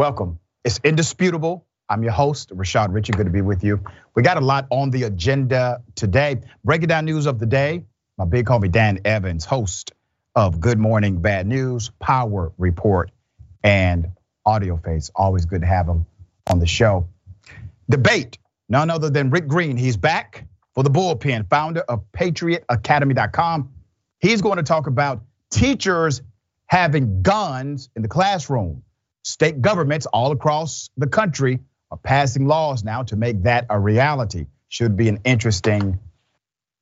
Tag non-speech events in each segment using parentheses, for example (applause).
Welcome. It's indisputable. I'm your host, Rashad Richey. Good to be with you. We got a lot on the agenda today. Breaking down news of the day. My big homie Dan Evans, host of Good Morning Bad News, Power Report, and Audio Face. Always good to have him on the show. Debate. None other than Rick Green. He's back for the bullpen, founder of PatriotAcademy.com. He's going to talk about teachers having guns in the classroom. State governments all across the country are passing laws now to make that a reality. Should be an interesting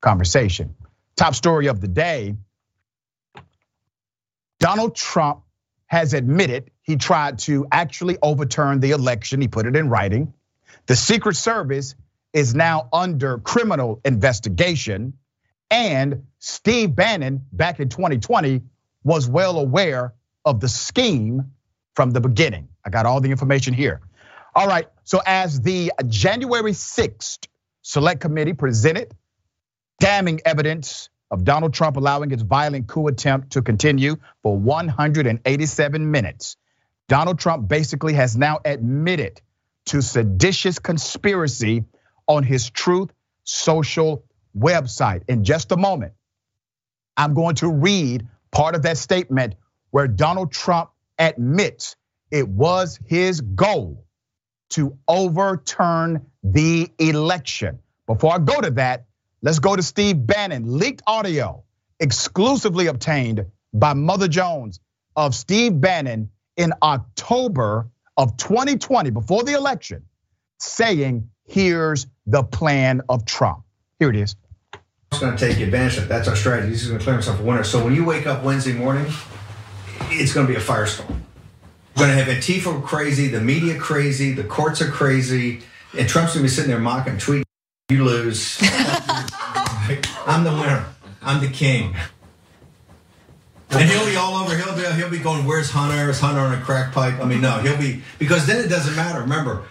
conversation. Top story of the day Donald Trump has admitted he tried to actually overturn the election. He put it in writing. The Secret Service is now under criminal investigation. And Steve Bannon, back in 2020, was well aware of the scheme from the beginning. I got all the information here. All right, so as the January 6th Select Committee presented damning evidence of Donald Trump allowing his violent coup attempt to continue for 187 minutes, Donald Trump basically has now admitted to seditious conspiracy on his Truth Social website. In just a moment, I'm going to read part of that statement where Donald Trump admits it was his goal to overturn the election. Before I go to that, let's go to Steve Bannon, leaked audio exclusively obtained by Mother Jones of Steve Bannon in October of 2020, before the election, saying, here's the plan of Trump. Here it is. It's going to take advantage of that. That's our strategy. He's going to declare himself a winner. So when you wake up Wednesday morning, it's going to be a firestorm. We're going to have Antifa crazy, the media crazy, the courts are crazy, and Trump's going to be sitting there mocking, tweeting, you lose. (laughs) I'm the winner. I'm the king. And he'll be all over. He'll be he'll be going. Where's Hunter? Is Hunter on a crack pipe? I mean, no. He'll be because then it doesn't matter. Remember,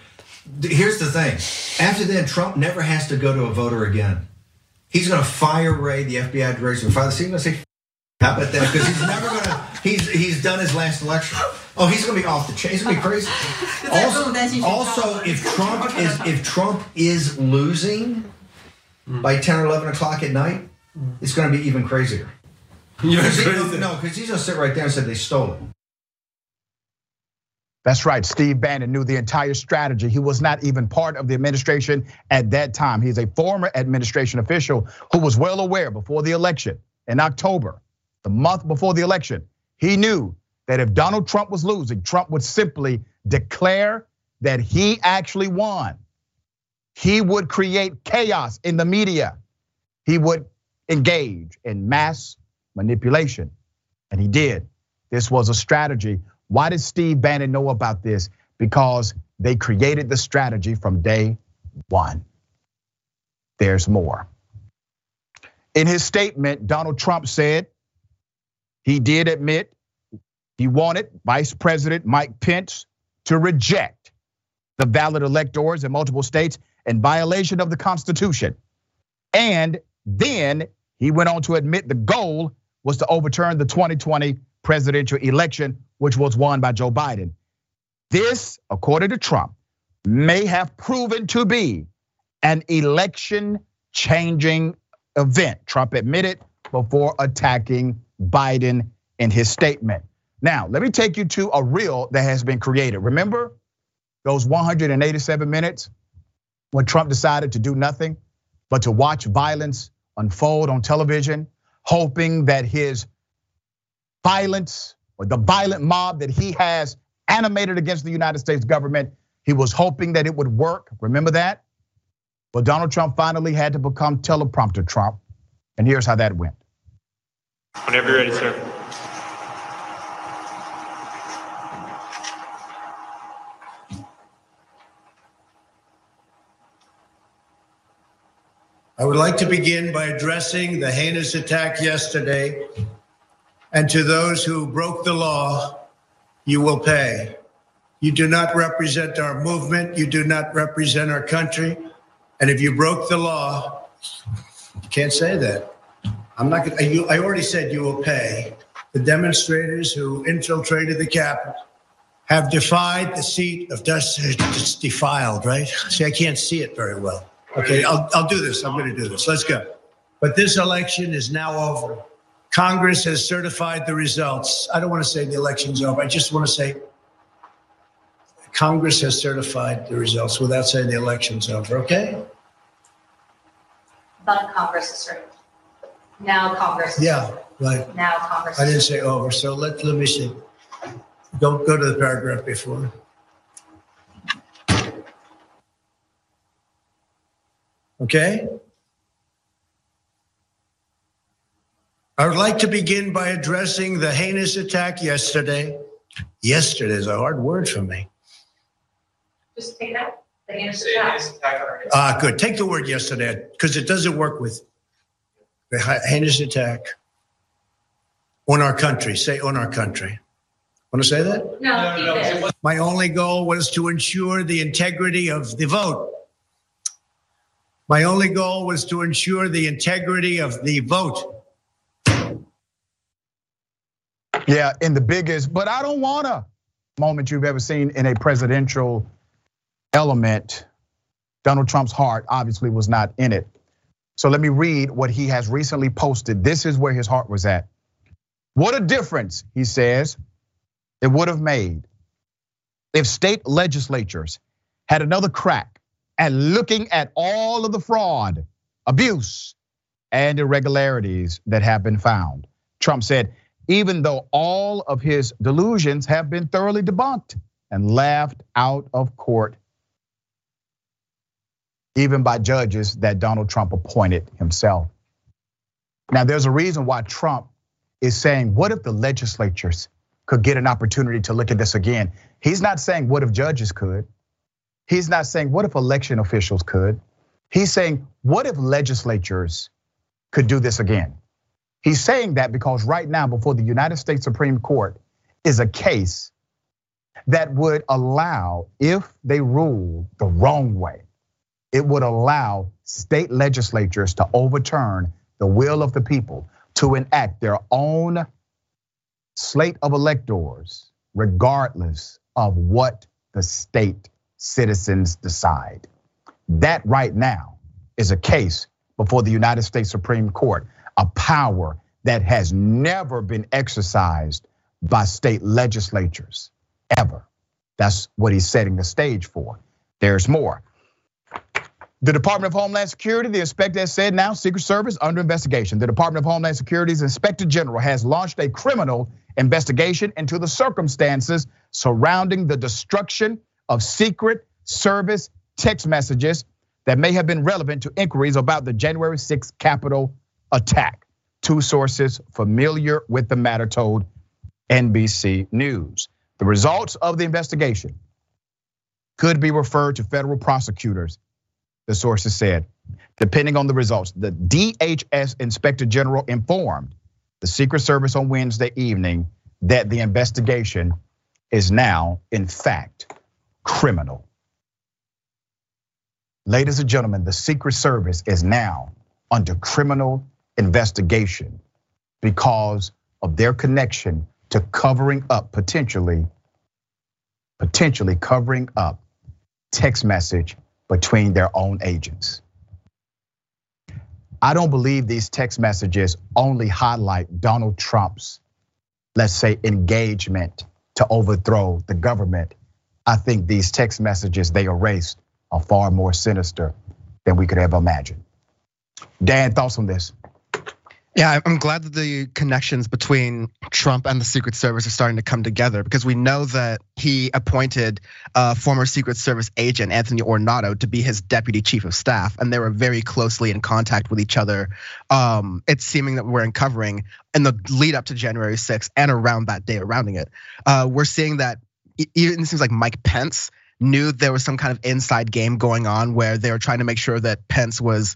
here's the thing. After then, Trump never has to go to a voter again. He's going to fire Wray, the FBI director. He's going to say, "How about that?" Because he's never. He's he's done his last election. Oh, he's going to be off the chain. He's going to be crazy. (laughs) also, also, if Trump is if Trump is losing hmm. by ten or eleven o'clock at night, hmm. it's going to be even crazier. (laughs) You know, no, because he's gonna sit right there and said they stole it. That's right. Steve Bannon knew the entire strategy. He was not even part of the administration at that time. He's a former administration official who was well aware before the election in October, the month before the election. He knew that if Donald Trump was losing, Trump would simply declare that he actually won. He would create chaos in the media. He would engage in mass manipulation. And he did. This was a strategy. Why did Steve Bannon know about this? Because they created the strategy from day one. There's more. In his statement, Donald Trump said he did admit he wanted Vice President Mike Pence to reject the valid electors in multiple states in violation of the Constitution. And then he went on to admit the goal was to overturn the 2020 presidential election, which was won by Joe Biden. This, according to Trump, may have proven to be an election changing event. Trump admitted before attacking Biden in his statement. Now, let me take you to a reel that has been created. Remember those 187 minutes when Trump decided to do nothing but to watch violence unfold on television? hoping that his violence or the violent mob that he has animated against the United States government, he was hoping that it would work. Remember that? Well, Donald Trump finally had to become teleprompter Trump. And here's how that went. Whenever you're ready, sir. I would like to begin by addressing the heinous attack yesterday. And to those who broke the law, you will pay. You do not represent our movement. You do not represent our country. And if you broke the law, you can't say that. I'm not going to, I already said you will pay. The demonstrators who infiltrated the Capitol have defied the seat of justice. It's defiled, right? See, I can't see it very well. Okay, I'll, I'll do this. I'm going to do this. Let's go. But this election is now over. Congress has certified the results. I don't want to say the election's over. I just want to say Congress has certified the results without saying the election's over, okay? But Congress is certain. Now Congress. Yeah, right. Now Congress. I didn't say over, so let, let me see. Go, go to the paragraph before. Okay? I would like to begin by addressing the heinous attack yesterday. Yesterday is a hard word for me. Just take that, the heinous attack. Ah, good. Take the word yesterday because it doesn't work with the hi- heinous attack on our country. Say on our country. Want to say that? No, keep it. My only goal was to ensure the integrity of the vote. My only goal was to ensure the integrity of the vote. Yeah, in the biggest, but I don't wanna moment you've ever seen in a presidential element. Donald Trump's heart obviously was not in it. So let me read what he has recently posted. This is where his heart was at. What a difference, he says, it would have made if state legislatures had another crack at looking at all of the fraud, abuse, and irregularities that have been found. Trump said, even though all of his delusions have been thoroughly debunked and laughed out of court, even by judges that Donald Trump appointed himself. Now, there's a reason why Trump is saying, what if the legislatures could get an opportunity to look at this again? He's not saying, what if judges could? He's not saying, what if election officials could? He's saying, what if legislatures could do this again? He's saying that because right now, before the United States Supreme Court is a case that would allow, if they rule the wrong way, it would allow state legislatures to overturn the will of the people to enact their own slate of electors, regardless of what the state citizens decide. That right now is a case before the United States Supreme Court, a power that has never been exercised by state legislatures ever. That's what he's setting the stage for. There's more. The Department of Homeland Security, the inspector has said now Secret Service under investigation. The Department of Homeland Security's Inspector General has launched a criminal investigation into the circumstances surrounding the destruction of Secret Service text messages that may have been relevant to inquiries about the January 6th Capitol attack. Two sources familiar with the matter told NBC News. The results of the investigation could be referred to federal prosecutors the sources said. Depending on the results, the DHS Inspector General informed the Secret Service on Wednesday evening that the investigation is now, in fact, criminal. Ladies and gentlemen, the Secret Service is now under criminal investigation because of their connection to covering up potentially, potentially covering up text message between their own agents. I don't believe these text messages only highlight Donald Trump's, let's say, engagement to overthrow the government. I think these text messages they erased are far more sinister than we could ever imagine. Dan, thoughts on this? Yeah, I'm glad that the connections between Trump and the Secret Service are starting to come together because we know that he appointed former Secret Service agent, Anthony Ornato, to be his deputy chief of staff, and they were very closely in contact with each other. Um, it's seeming that we're uncovering in the lead up to January 6th and around that day, surrounding it. Uh, we're seeing that even it seems like Mike Pence knew there was some kind of inside game going on where they were trying to make sure that Pence was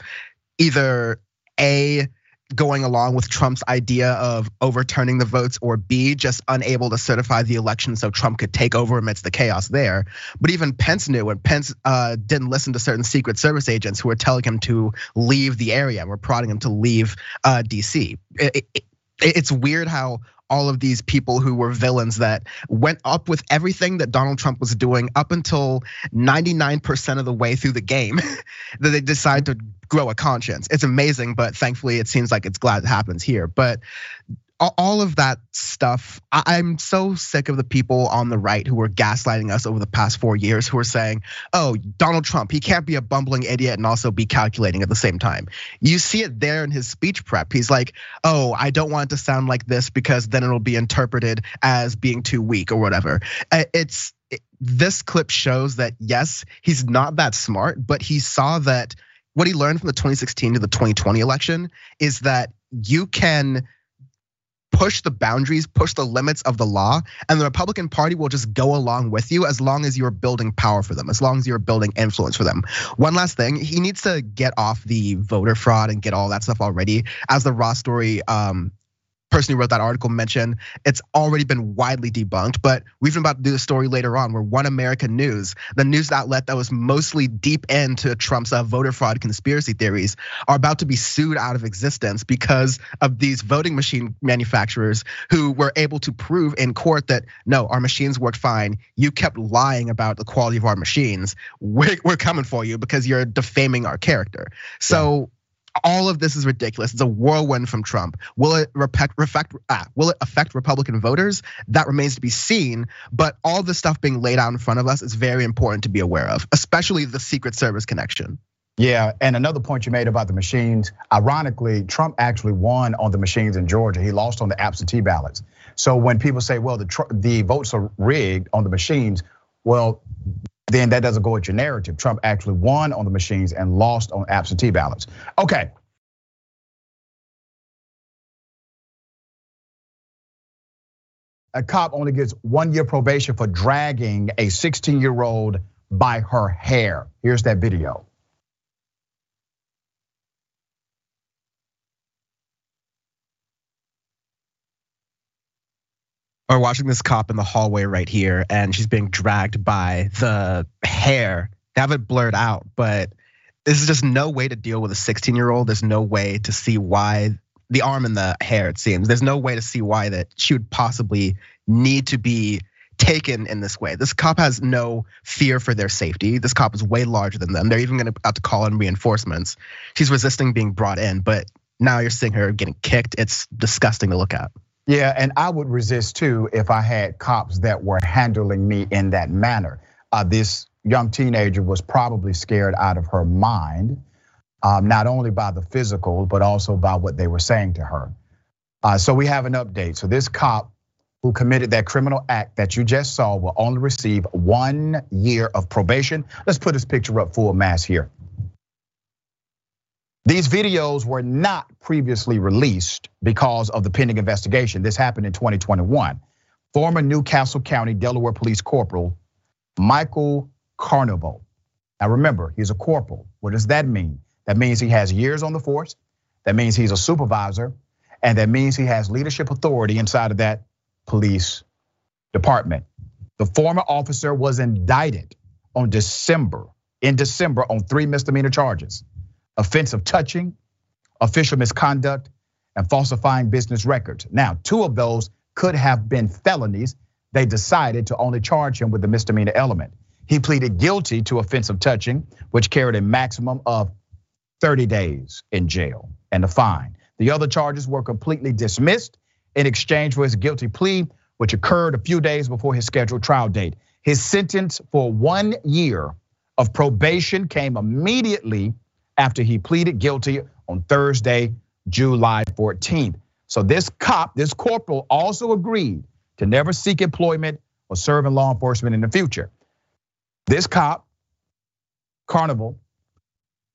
either a going along with Trump's idea of overturning the votes, or B, just unable to certify the election so Trump could take over amidst the chaos there. But even Pence knew, and Pence uh, didn't listen to certain Secret Service agents who were telling him to leave the area and were prodding him to leave uh, DC. It, it, it's weird how all of these people who were villains that went up with everything that Donald Trump was doing up until 99% of the way through the game (laughs) that they decide to grow a conscience. It's amazing, but thankfully it seems like it's glad it happens here. But all of that stuff. I'm so sick of the people on the right who were gaslighting us over the past four years who are saying, oh, Donald Trump, he can't be a bumbling idiot and also be calculating at the same time. You see it there in his speech prep. He's like, oh, I don't want it to sound like this because then it'll be interpreted as being too weak or whatever. Uh, it's this clip shows that yes, he's not that smart, but he saw that what he learned from the 2016 to the 2020 election is that you can push the boundaries, push the limits of the law, and the Republican Party will just go along with you as long as you're building power for them, as long as you're building influence for them. One last thing, he needs to get off the voter fraud and get all that stuff already. As the Ross story um, person who wrote that article mentioned it's already been widely debunked. But we've been about to do the story later on where One American News, the news outlet that was mostly deep into Trump's uh, voter fraud conspiracy theories, are about to be sued out of existence because of these voting machine manufacturers who were able to prove in court that no, our machines worked fine. You kept lying about the quality of our machines. We're, we're coming for you because you're defaming our character. So. Yeah all of this is ridiculous. It's a whirlwind from Trump. Will it affect, ah, will it affect Republican voters? That remains to be seen. But all the stuff being laid out in front of us is very important to be aware of, especially the Secret Service connection. Yeah, and another point you made about the machines. Ironically, Trump actually won on the machines in Georgia. He lost on the absentee ballots. So when people say, "Well, the the votes are rigged on the machines," well, then that doesn't go with your narrative. Trump actually won on the machines and lost on absentee ballots. Okay. A cop only gets one year probation for dragging a 16 year old by her hair. Here's that video. Are watching this cop in the hallway right here, and she's being dragged by the hair. They have it blurred out, but this is just no way to deal with a 16 year old. There's no way to see why the arm and the hair, it seems. There's no way to see why that she would possibly need to be taken in this way. This cop has no fear for their safety. This cop is way larger than them. They're even gonna have to call in reinforcements. She's resisting being brought in, but now you're seeing her getting kicked. It's disgusting to look at. Yeah, and I would resist too if I had cops that were handling me in that manner. Uh, this young teenager was probably scared out of her mind, um, not only by the physical, but also by what they were saying to her. Uh, so we have an update. So this cop who committed that criminal act that you just saw will only receive one year of probation. Let's put this picture up full mass here. These videos were not previously released because of the pending investigation. This happened in 2021. Former New Castle County, Delaware Police Corporal Michael Carnival. Now remember, he's a corporal. What does that mean? That means he has years on the force. That means he's a supervisor. And that means he has leadership authority inside of that police department. The former officer was indicted on December, in December on three misdemeanor charges offensive touching, official misconduct, and falsifying business records. Now, two of those could have been felonies. They decided to only charge him with the misdemeanor element. He pleaded guilty to offensive touching, which carried a maximum of 30 days in jail and a fine. The other charges were completely dismissed in exchange for his guilty plea, which occurred a few days before his scheduled trial date. His sentence for one year of probation came immediately after he pleaded guilty on Thursday, July 14th. So this cop, this corporal also agreed to never seek employment or serve in law enforcement in the future. This cop, Carnival,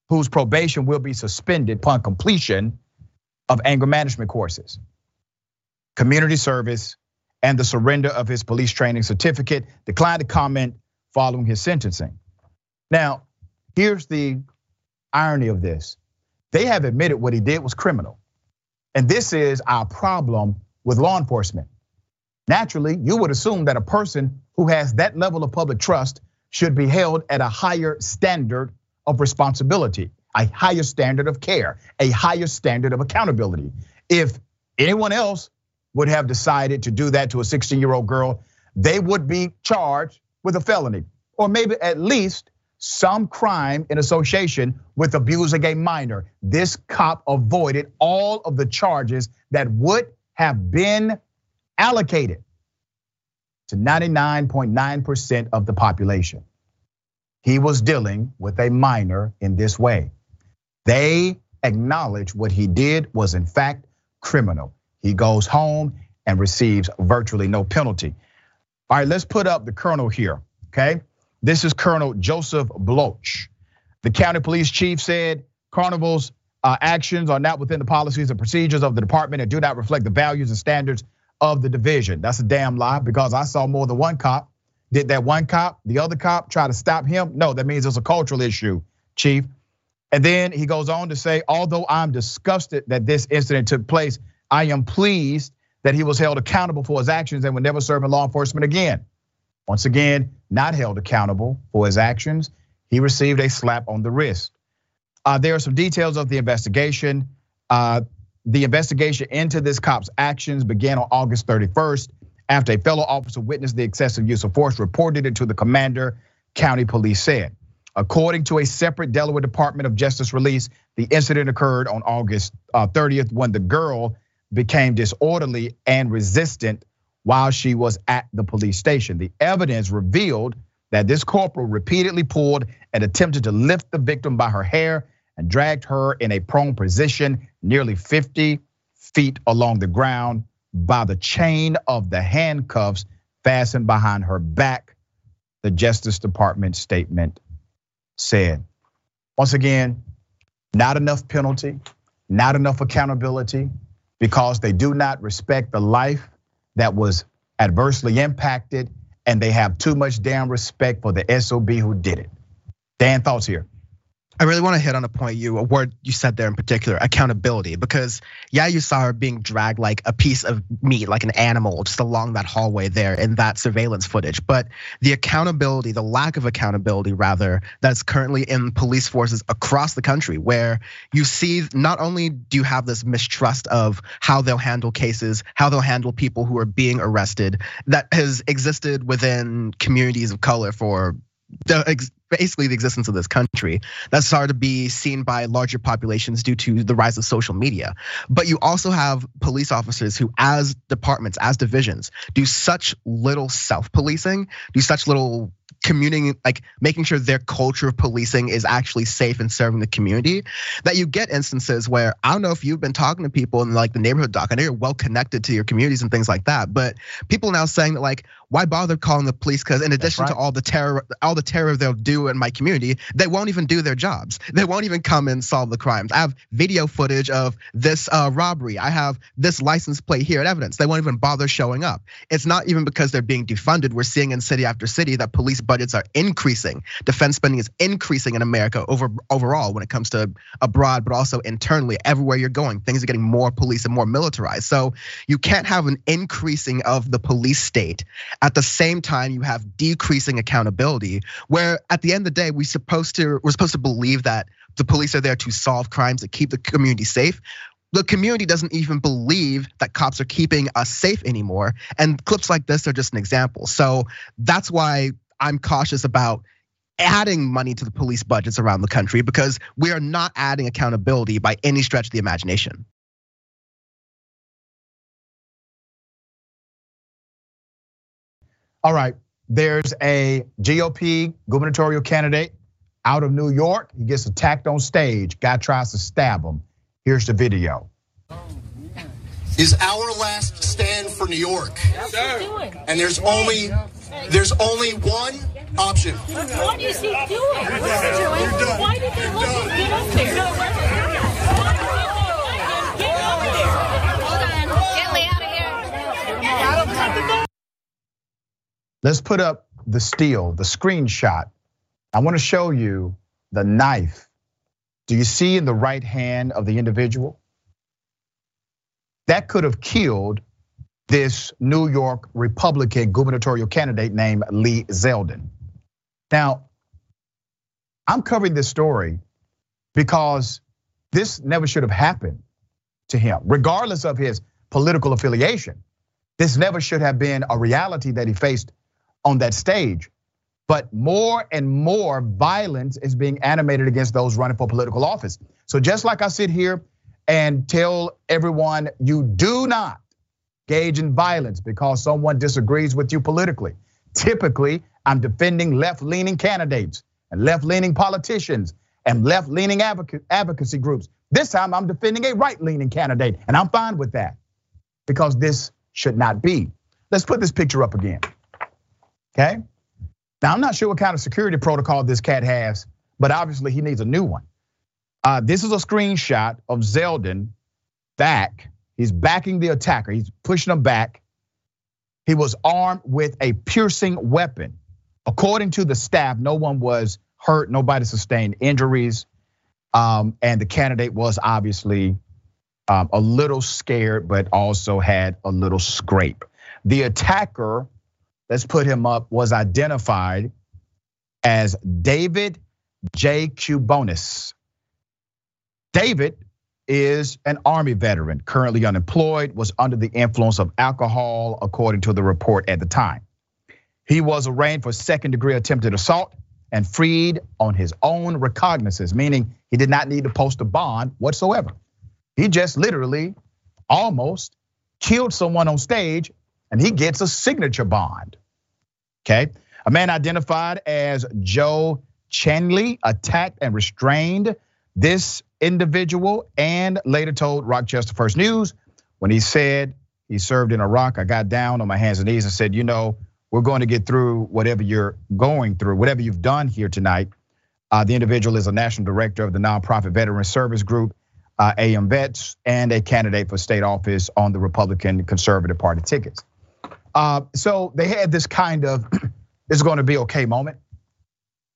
whose probation will be suspended upon completion of anger management courses, community service, and the surrender of his police training certificate, declined to comment following his sentencing. Now, here's the irony of this. They have admitted what he did was criminal. And this is our problem with law enforcement. Naturally, you would assume that a person who has that level of public trust should be held at a higher standard of responsibility, a higher standard of care, a higher standard of accountability. If anyone else would have decided to do that to a 16 year old girl, they would be charged with a felony or maybe at least some crime in association with abusing a minor. This cop avoided all of the charges that would have been allocated to 99.9% of the population. He was dealing with a minor in this way. They acknowledge what he did was in fact criminal. He goes home and receives virtually no penalty. All right, let's put up the colonel here, okay? This is Colonel Joseph Bloch. The county police chief said Carnival's uh, actions are not within the policies and procedures of the department and do not reflect the values and standards of the division. That's a damn lie because I saw more than one cop. Did that one cop, the other cop, try to stop him? No, that means it's a cultural issue, chief. And then he goes on to say, although I'm disgusted that this incident took place, I am pleased that he was held accountable for his actions and would never serve in law enforcement again. Once again, not held accountable for his actions. He received a slap on the wrist. Uh, there are some details of the investigation. Uh, the investigation into this cop's actions began on August 31st after a fellow officer witnessed the excessive use of force, reported it to the commander, county police said. According to a separate Delaware Department of Justice release, the incident occurred on August 30th when the girl became disorderly and resistant while she was at the police station. The evidence revealed that this corporal repeatedly pulled and attempted to lift the victim by her hair and dragged her in a prone position nearly 50 feet along the ground by the chain of the handcuffs fastened behind her back, the Justice Department statement said. Once again, not enough penalty, not enough accountability because they do not respect the life that was adversely impacted, and they have too much damn respect for the SOB who did it. Dan, thoughts here? I really want to hit on a point you, a word you said there in particular, accountability. Because yeah, you saw her being dragged like a piece of meat, like an animal, just along that hallway there in that surveillance footage. But the accountability, the lack of accountability rather, that's currently in police forces across the country, where you see not only do you have this mistrust of how they'll handle cases, how they'll handle people who are being arrested, that has existed within communities of color for the basically the existence of this country that's started to be seen by larger populations due to the rise of social media. But you also have police officers who as departments as divisions do such little self-policing do such little communing like making sure their culture of policing is actually safe and serving the community that you get instances where i don't know if you've been talking to people in like the neighborhood doc i know you're well connected to your communities and things like that but people now saying that like why bother calling the police because in addition right. to all the terror all the terror they'll do in my community they won't even do their jobs they won't even come and solve the crimes i have video footage of this uh, robbery i have this license plate here at evidence they won't even bother showing up it's not even because they're being defunded we're seeing in city after city that police budgets are increasing. Defense spending is increasing in America over overall when it comes to abroad, but also internally. Everywhere you're going, things are getting more police and more militarized. So you can't have an increasing of the police state at the same time you have decreasing accountability. Where at the end of the day, we supposed to we're supposed to believe that the police are there to solve crimes to keep the community safe the community doesn't even believe that cops are keeping us safe anymore. And clips like this are just an example. So that's why I'm cautious about adding money to the police budgets around the country because we are not adding accountability by any stretch of the imagination. All right, there's a GOP gubernatorial candidate out of New York. He gets attacked on stage. Guy tries to stab him. Here's the video. Is our last stand for New York. And there's only there's only one option. What is he doing? Why did they let him get up there? Let's put up the steel, the screenshot. I want to show you the knife do you see in the right hand of the individual? That could have killed this New York Republican gubernatorial candidate named Lee Zeldin. Now, I'm covering this story because this never should have happened to him, regardless of his political affiliation. This never should have been a reality that he faced on that stage. But more and more violence is being animated against those running for political office. So just like I sit here and tell everyone, you do not engage in violence because someone disagrees with you politically. Typically, I'm defending left leaning candidates and left leaning politicians and left leaning advocacy groups. This time I'm defending a right leaning candidate, and I'm fine with that because this should not be. Let's put this picture up again. Okay? Now, I'm not sure what kind of security protocol this cat has, but obviously he needs a new one. Uh, this is a screenshot of Zeldin back. He's backing the attacker, he's pushing him back. He was armed with a piercing weapon. According to the staff, no one was hurt, nobody sustained injuries. Um, and the candidate was obviously um, a little scared, but also had a little scrape. The attacker, let's put him up, was identified as David Jakubonis. David is an Army veteran, currently unemployed, was under the influence of alcohol, according to the report at the time. He was arraigned for second degree attempted assault and freed on his own recognizance, meaning he did not need to post a bond whatsoever. He just literally almost killed someone on stage and he gets a signature bond. Okay. A man identified as Joe Chenelly attacked and restrained this individual and later told Rochester First News when he said he served in Iraq. I got down on my hands and knees and said, you know, we're going to get through whatever you're going through, whatever you've done here tonight. Uh, the individual is a national director of the nonprofit Veteran Service Group, uh, AMVETS, and a candidate for state office on the Republican Conservative Party tickets. Uh, so they had this kind of "this is going to be okay" moment.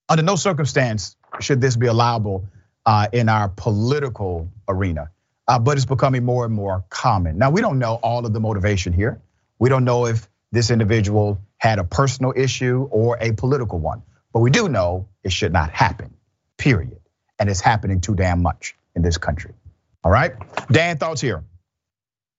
Under no circumstance should this be allowable uh, in our political arena, uh, but it's becoming more and more common. Now we don't know all of the motivation here. We don't know if this individual had a personal issue or a political one. But we do know it should not happen, period. And it's happening too damn much in this country. All right, Dan, thoughts here?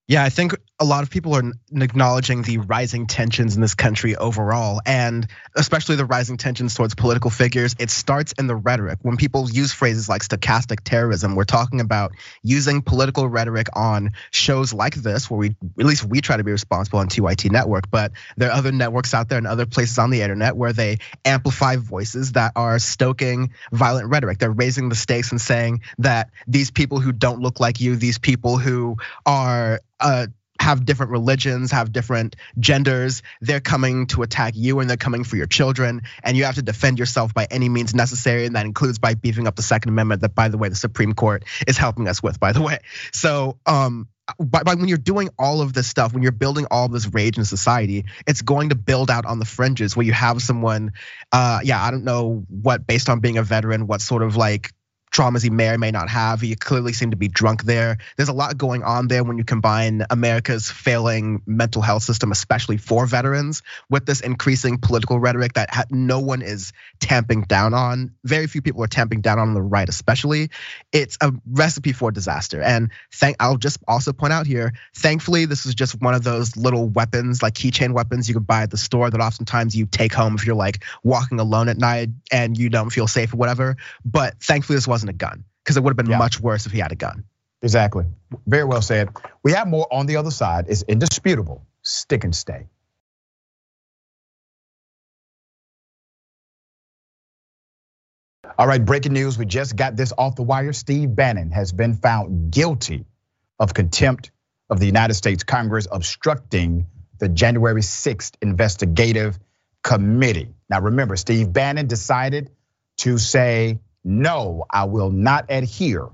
Yeah, I think a lot of people are acknowledging the rising tensions in this country overall, and especially the rising tensions towards political figures. It starts in the rhetoric. When people use phrases like stochastic terrorism, we're talking about using political rhetoric on shows like this, where we, at least we try to be responsible on TYT Network, but there are other networks out there and other places on the internet where they amplify voices that are stoking violent rhetoric. They're raising the stakes and saying that these people who don't look like you, these people who are uh, have different religions, have different genders. They're coming to attack you and they're coming for your children. And you have to defend yourself by any means necessary. And that includes by beefing up the Second Amendment, that, by the way, the Supreme Court is helping us with, by the way. So, um, but, when you're doing all of this stuff, when you're building all this rage in society, it's going to build out on the fringes where you have someone, uh, yeah, I don't know what, based on being a veteran, what sort of like traumas he may or may not have. He clearly seemed to be drunk there. There's a lot going on there when you combine America's failing mental health system, especially for veterans, with this increasing political rhetoric that no one is tamping down on. Very few people are tamping down on the right, especially. It's a recipe for disaster. And thank I'll just also point out here, thankfully, this is just one of those little weapons, like keychain weapons you could buy at the store that oftentimes you take home if you're like walking alone at night and you don't feel safe or whatever. But thankfully, this wasn't wasn't a gun because it would have been yeah. much worse if he had a gun. Exactly. Very well said. We have more on the other side. It's indisputable. Stick and stay. All right, breaking news. We just got this off the wire. Steve Bannon has been found guilty of contempt of the United States Congress obstructing the January 6th investigative committee. Now, remember, Steve Bannon decided to say no, I will not adhere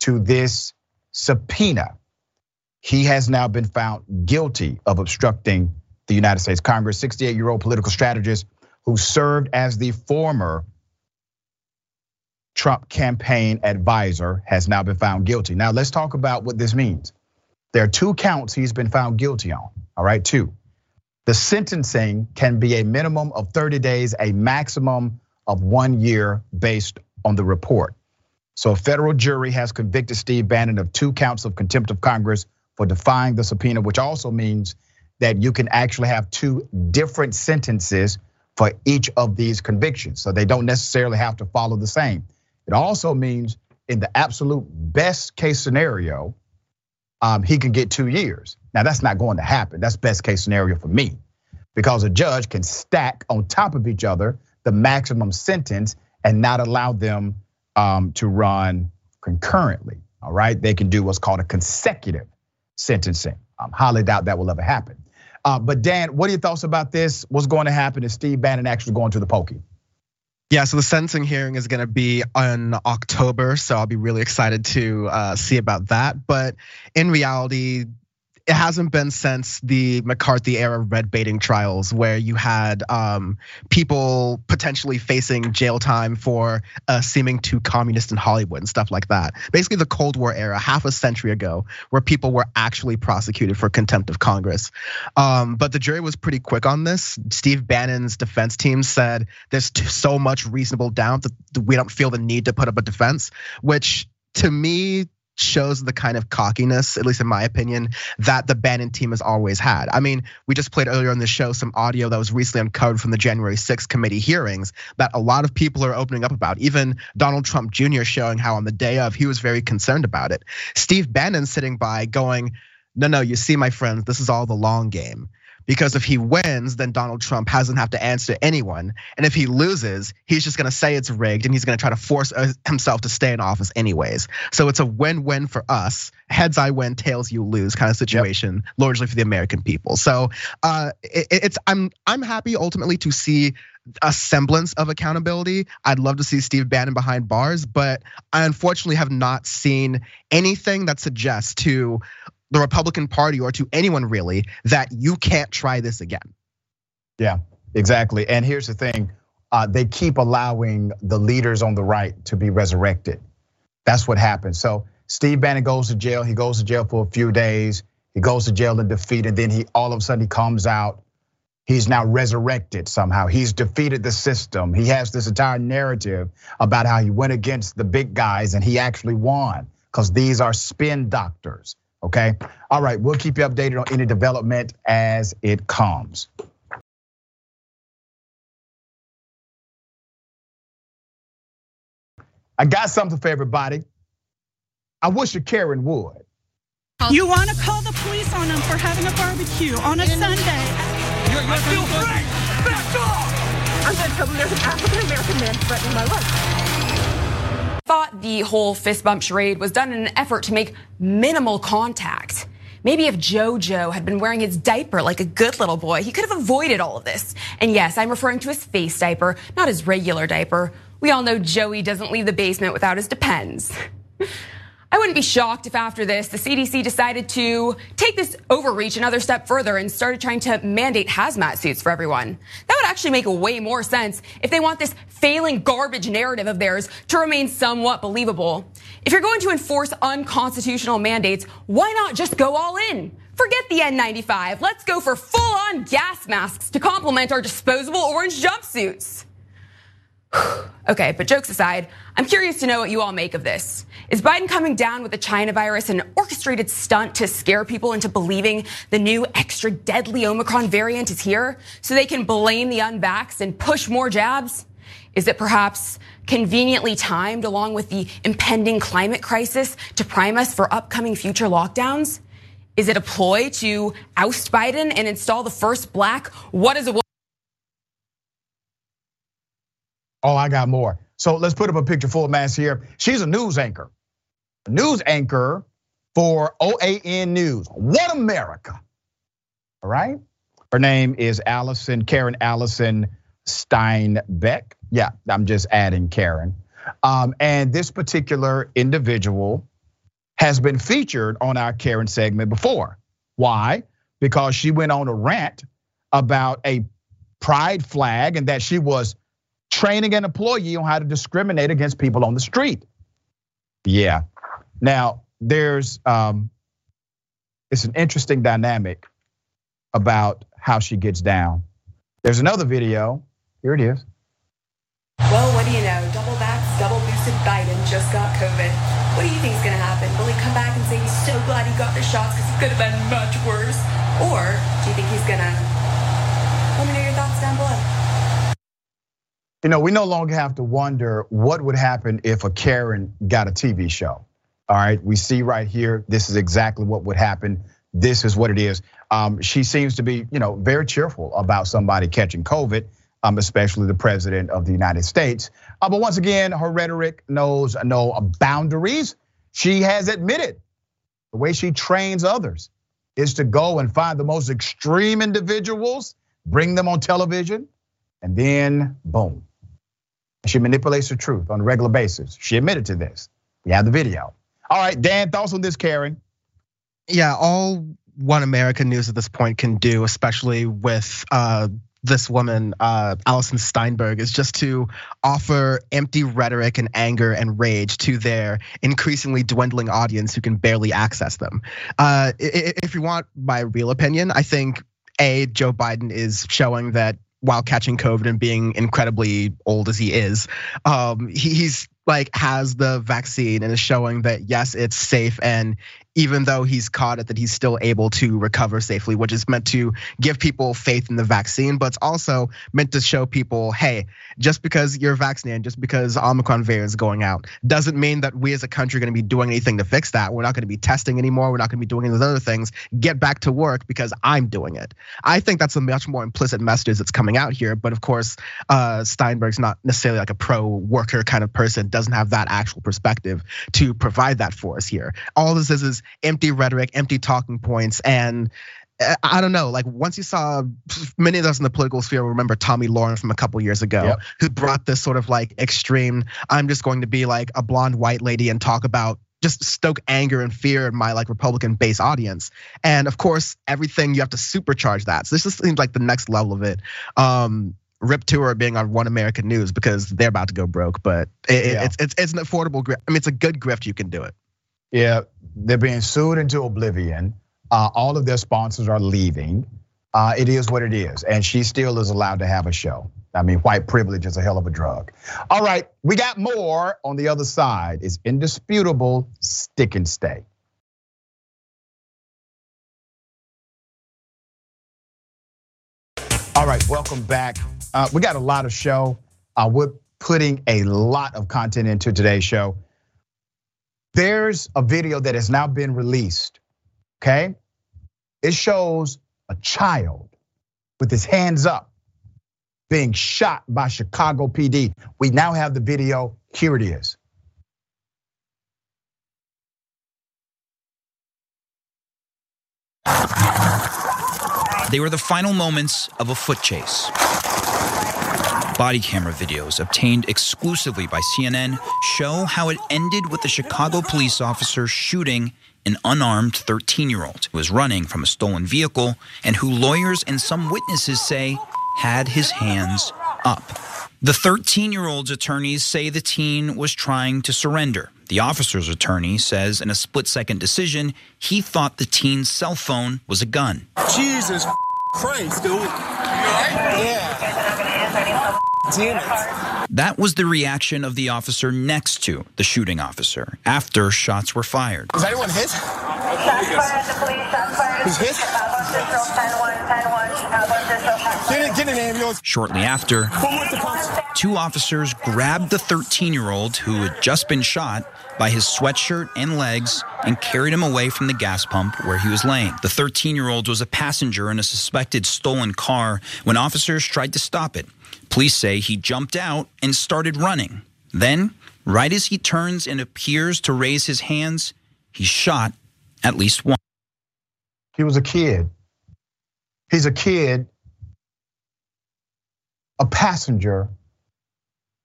to this subpoena. He has now been found guilty of obstructing the United States Congress. 68 year old political strategist who served as the former Trump campaign advisor has now been found guilty. Now, let's talk about what this means. There are two counts he's been found guilty on. All right, two. The sentencing can be a minimum of 30 days, a maximum of one year based on the report. So a federal jury has convicted Steve Bannon of two counts of contempt of Congress for defying the subpoena, which also means that you can actually have two different sentences for each of these convictions. So they don't necessarily have to follow the same. It also means in the absolute best case scenario, um, he can get two years. Now that's not going to happen. That's best case scenario for me, because a judge can stack on top of each other the maximum sentence and not allow them um, to run concurrently. All right, they can do what's called a consecutive sentencing. I highly doubt that will ever happen. Uh, but Dan, what are your thoughts about this? What's going to happen is Steve Bannon actually going to the pokey? Yeah, so the sentencing hearing is going to be in October, so I'll be really excited to uh, see about that. But in reality, it hasn't been since the McCarthy era red baiting trials where you had um, people potentially facing jail time for uh, seeming too communist in Hollywood and stuff like that. Basically, the Cold War era, half a century ago, where people were actually prosecuted for contempt of Congress. Um, but the jury was pretty quick on this. Steve Bannon's defense team said there's so much reasonable doubt that we don't feel the need to put up a defense, which to me shows the kind of cockiness, at least in my opinion, that the Bannon team has always had. I mean, we just played earlier in the show some audio that was recently uncovered from the January 6th committee hearings that a lot of people are opening up about. Even Donald Trump Jr. showing how on the day of he was very concerned about it. Steve Bannon sitting by going, no, no, you see, my friends, this is all the long game because if he wins, then Donald Trump hasn't have to answer anyone. And if he loses, he's just gonna say it's rigged and he's gonna try to force uh, himself to stay in office anyways. So it's a win-win for us. Heads I win, tails you lose kind of situation, yep. largely for the American people. So uh, it's I'm I'm happy ultimately to see a semblance of accountability. I'd love to see Steve Bannon behind bars, but I unfortunately have not seen anything that suggests to the Republican Party or to anyone really that you can't try this again. Yeah, exactly. And here's the thing uh, they keep allowing the leaders on the right to be resurrected. That's what happens. So Steve Bannon goes to jail. He goes to jail for a few days. He goes to jail in defeat, and then he all of a sudden he comes out. He's now resurrected somehow. He's defeated the system. He has this entire narrative about how he went against the big guys and he actually won because these are spin doctors. Okay. All right. We'll keep you updated on any development as it comes. I got something for everybody. I wish a Karen would. You want to call the police on them for having a barbecue on a Sunday? You're, you're I feel free. Back off! I'm going to tell them there's an African American man threatening my life thought the whole fist bump charade was done in an effort to make minimal contact. Maybe if JoJo had been wearing his diaper like a good little boy, he could have avoided all of this. And yes, I'm referring to his face diaper, not his regular diaper. We all know Joey doesn't leave the basement without his Depends. (laughs) I wouldn't be shocked if after this, the CDC decided to take this overreach another step further and started trying to mandate hazmat suits for everyone. That would actually make way more sense if they want this failing garbage narrative of theirs to remain somewhat believable. If you're going to enforce unconstitutional mandates, why not just go all in? Forget the N95. Let's go for full on gas masks to complement our disposable orange jumpsuits. (sighs) okay, but jokes aside, I'm curious to know what you all make of this. Is Biden coming down with the China virus an orchestrated stunt to scare people into believing the new extra deadly Omicron variant is here so they can blame the unvaxxed and push more jabs? Is it perhaps conveniently timed along with the impending climate crisis to prime us for upcoming future lockdowns? Is it a ploy to oust Biden and install the first black what is a Oh, I got more. So let's put up a picture full mass here. She's a news anchor, a news anchor for OAN News, One America. All right. Her name is Allison, Karen Allison Steinberg. Yeah, I'm just adding Karen. Um, and this particular individual has been featured on our Karen segment before. Why? Because she went on a rant about a pride flag and that she was training an employee on how to discriminate against people on the street. Yeah. Now, there's um, it's an interesting dynamic about how she gets down. There's another video. Here it is. Well, what do you know? Double vax, double boosted Biden just got COVID. What do you think is going to happen? Will he come back and say he's so glad he got the shots because it could have been much worse? Or do you think he's going to? Let me know your thoughts down below. You know, we no longer have to wonder what would happen if a Karen got a TV show. All right, we see right here, this is exactly what would happen. This is what it is. Um, she seems to be, you know, very cheerful about somebody catching COVID, um, especially the president of the United States. Uh, but once again, her rhetoric knows no boundaries. She has admitted the way she trains others is to go and find the most extreme individuals, bring them on television, and then boom, she manipulates the truth on a regular basis. She admitted to this. We have the video. All right, Dan, thoughts on this, Karen? Yeah, all One America News at this point can do, especially with uh, this woman, uh, Alison Steinberg, is just to offer empty rhetoric and anger and rage to their increasingly dwindling audience who can barely access them. Uh, if you want my real opinion, I think a Joe Biden is showing that while catching COVID and being incredibly old as he is, um, he's like has the vaccine and is showing that yes, it's safe and even though he's caught it, that he's still able to recover safely, which is meant to give people faith in the vaccine, but it's also meant to show people, hey, just because you're vaccinated, just because Omicron variant is going out, doesn't mean that we as a country are going to be doing anything to fix that. We're not going to be testing anymore. We're not going to be doing those other things. Get back to work because I'm doing it. I think that's a much more implicit message that's coming out here. But of course, uh, Steinberg's not necessarily like a pro worker kind of person, doesn't have that actual perspective to provide that for us here. All this is is empty rhetoric, empty talking points, and eh, I don't know. Like once you saw many of us in the political sphere remember Tomi Lahren from a couple years ago, yep. who brought this sort of like extreme. I'm just going to be like a blonde white lady and talk about just stoke anger and fear in my like Republican base audience. And of course, everything you have to supercharge that. So this just seems like the next level of it. Um, rip to her being on One American News because they're about to go broke. But it, yeah. it's it's it's an affordable grift. I mean, it's a good grift. You can do it. Yeah, they're being sued into oblivion. Uh, all of their sponsors are leaving. Uh, it is what it is, and she still is allowed to have a show. I mean, white privilege is a hell of a drug. All right, we got more on the other side. It's indisputable stick and stay. All right, welcome back. Uh, we got a lot of show. Uh, we're putting a lot of content into today's show. There's a video that has now been released, okay? It shows a child with his hands up being shot by Chicago PD. We now have the video. Here it is. They were the final moments of a foot chase. Body camera videos obtained exclusively by CNN show how it ended with the Chicago police officer shooting an unarmed 13 year old who was running from a stolen vehicle and who lawyers and some witnesses say had his hands up. The 13 year old's attorneys say the teen was trying to surrender. The officer's attorney says in a split second decision, he thought the teen's cell phone was a gun. Jesus Christ, dude. You alright? Yeah. Damn it. That was the reaction of the officer next to the shooting officer after shots were fired. Is anyone hit? Who's hit? Get, get an ambulance. Shortly after, two officers grabbed the 13 year old who had just been shot by his sweatshirt and legs and carried him away from the gas pump where he was laying. The 13 year old was a passenger in a suspected stolen car when officers tried to stop it. Police say he jumped out and started running. Then, right as he turns and appears to raise his hands, he's shot at least once. He was a kid. He's a kid, a passenger,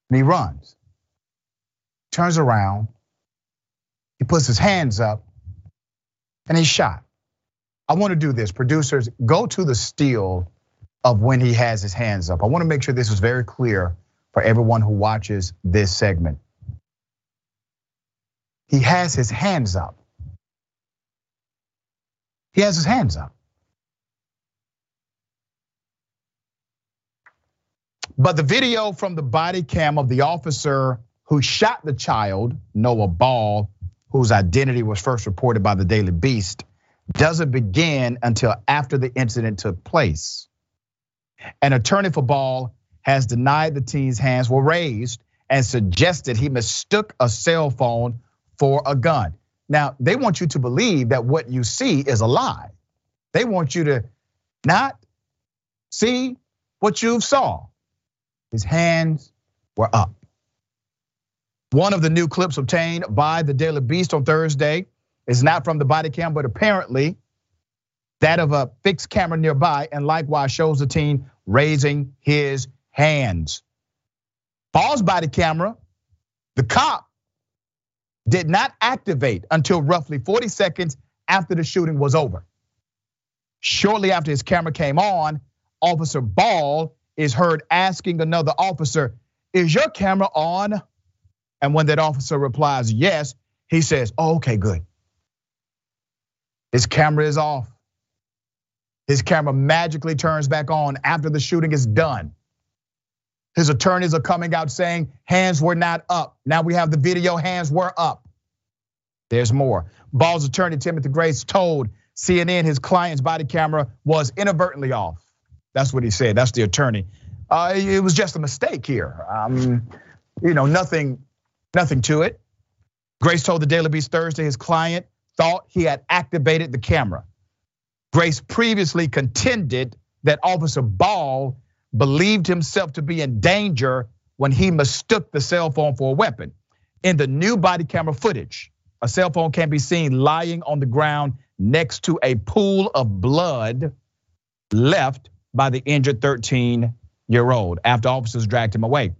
and he runs, turns around, he puts his hands up, and he's shot. I want to do this. Producers, go to the still of when he has his hands up. I want to make sure this is very clear for everyone who watches this segment. He has his hands up. He has his hands up. But the video from the body cam of the officer who shot the child, Noah Ball, whose identity was first reported by the Daily Beast, doesn't begin until after the incident took place. An attorney for Ball has denied the teen's hands were raised and suggested he mistook a cell phone for a gun. Now, they want you to believe that what you see is a lie. They want you to not see what you saw. His hands were up. One of the new clips obtained by the Daily Beast on Thursday is not from the body cam, but apparently that of a fixed camera nearby, and likewise shows the teen raising his hands. Falls by the camera, the cop did not activate until roughly 40 seconds after the shooting was over. Shortly after his camera came on, Officer Ball is heard asking another officer, Is your camera on? And when that officer replies yes, he says, oh, Okay, good. His camera is off. His camera magically turns back on after the shooting is done. His attorneys are coming out saying hands were not up. Now we have the video, hands were up. There's more. Ball's attorney, Timothy Grace, told CNN his client's body camera was inadvertently off. That's what he said. That's the attorney. Uh, it was just a mistake here. Um, you know, nothing, nothing to it. Grace told the Daily Beast Thursday his client thought he had activated the camera. Grace previously contended that Officer Ball believed himself to be in danger when he mistook the cell phone for a weapon. In the new body camera footage, a cell phone can be seen lying on the ground next to a pool of blood left by the injured 13 year old after officers dragged him away.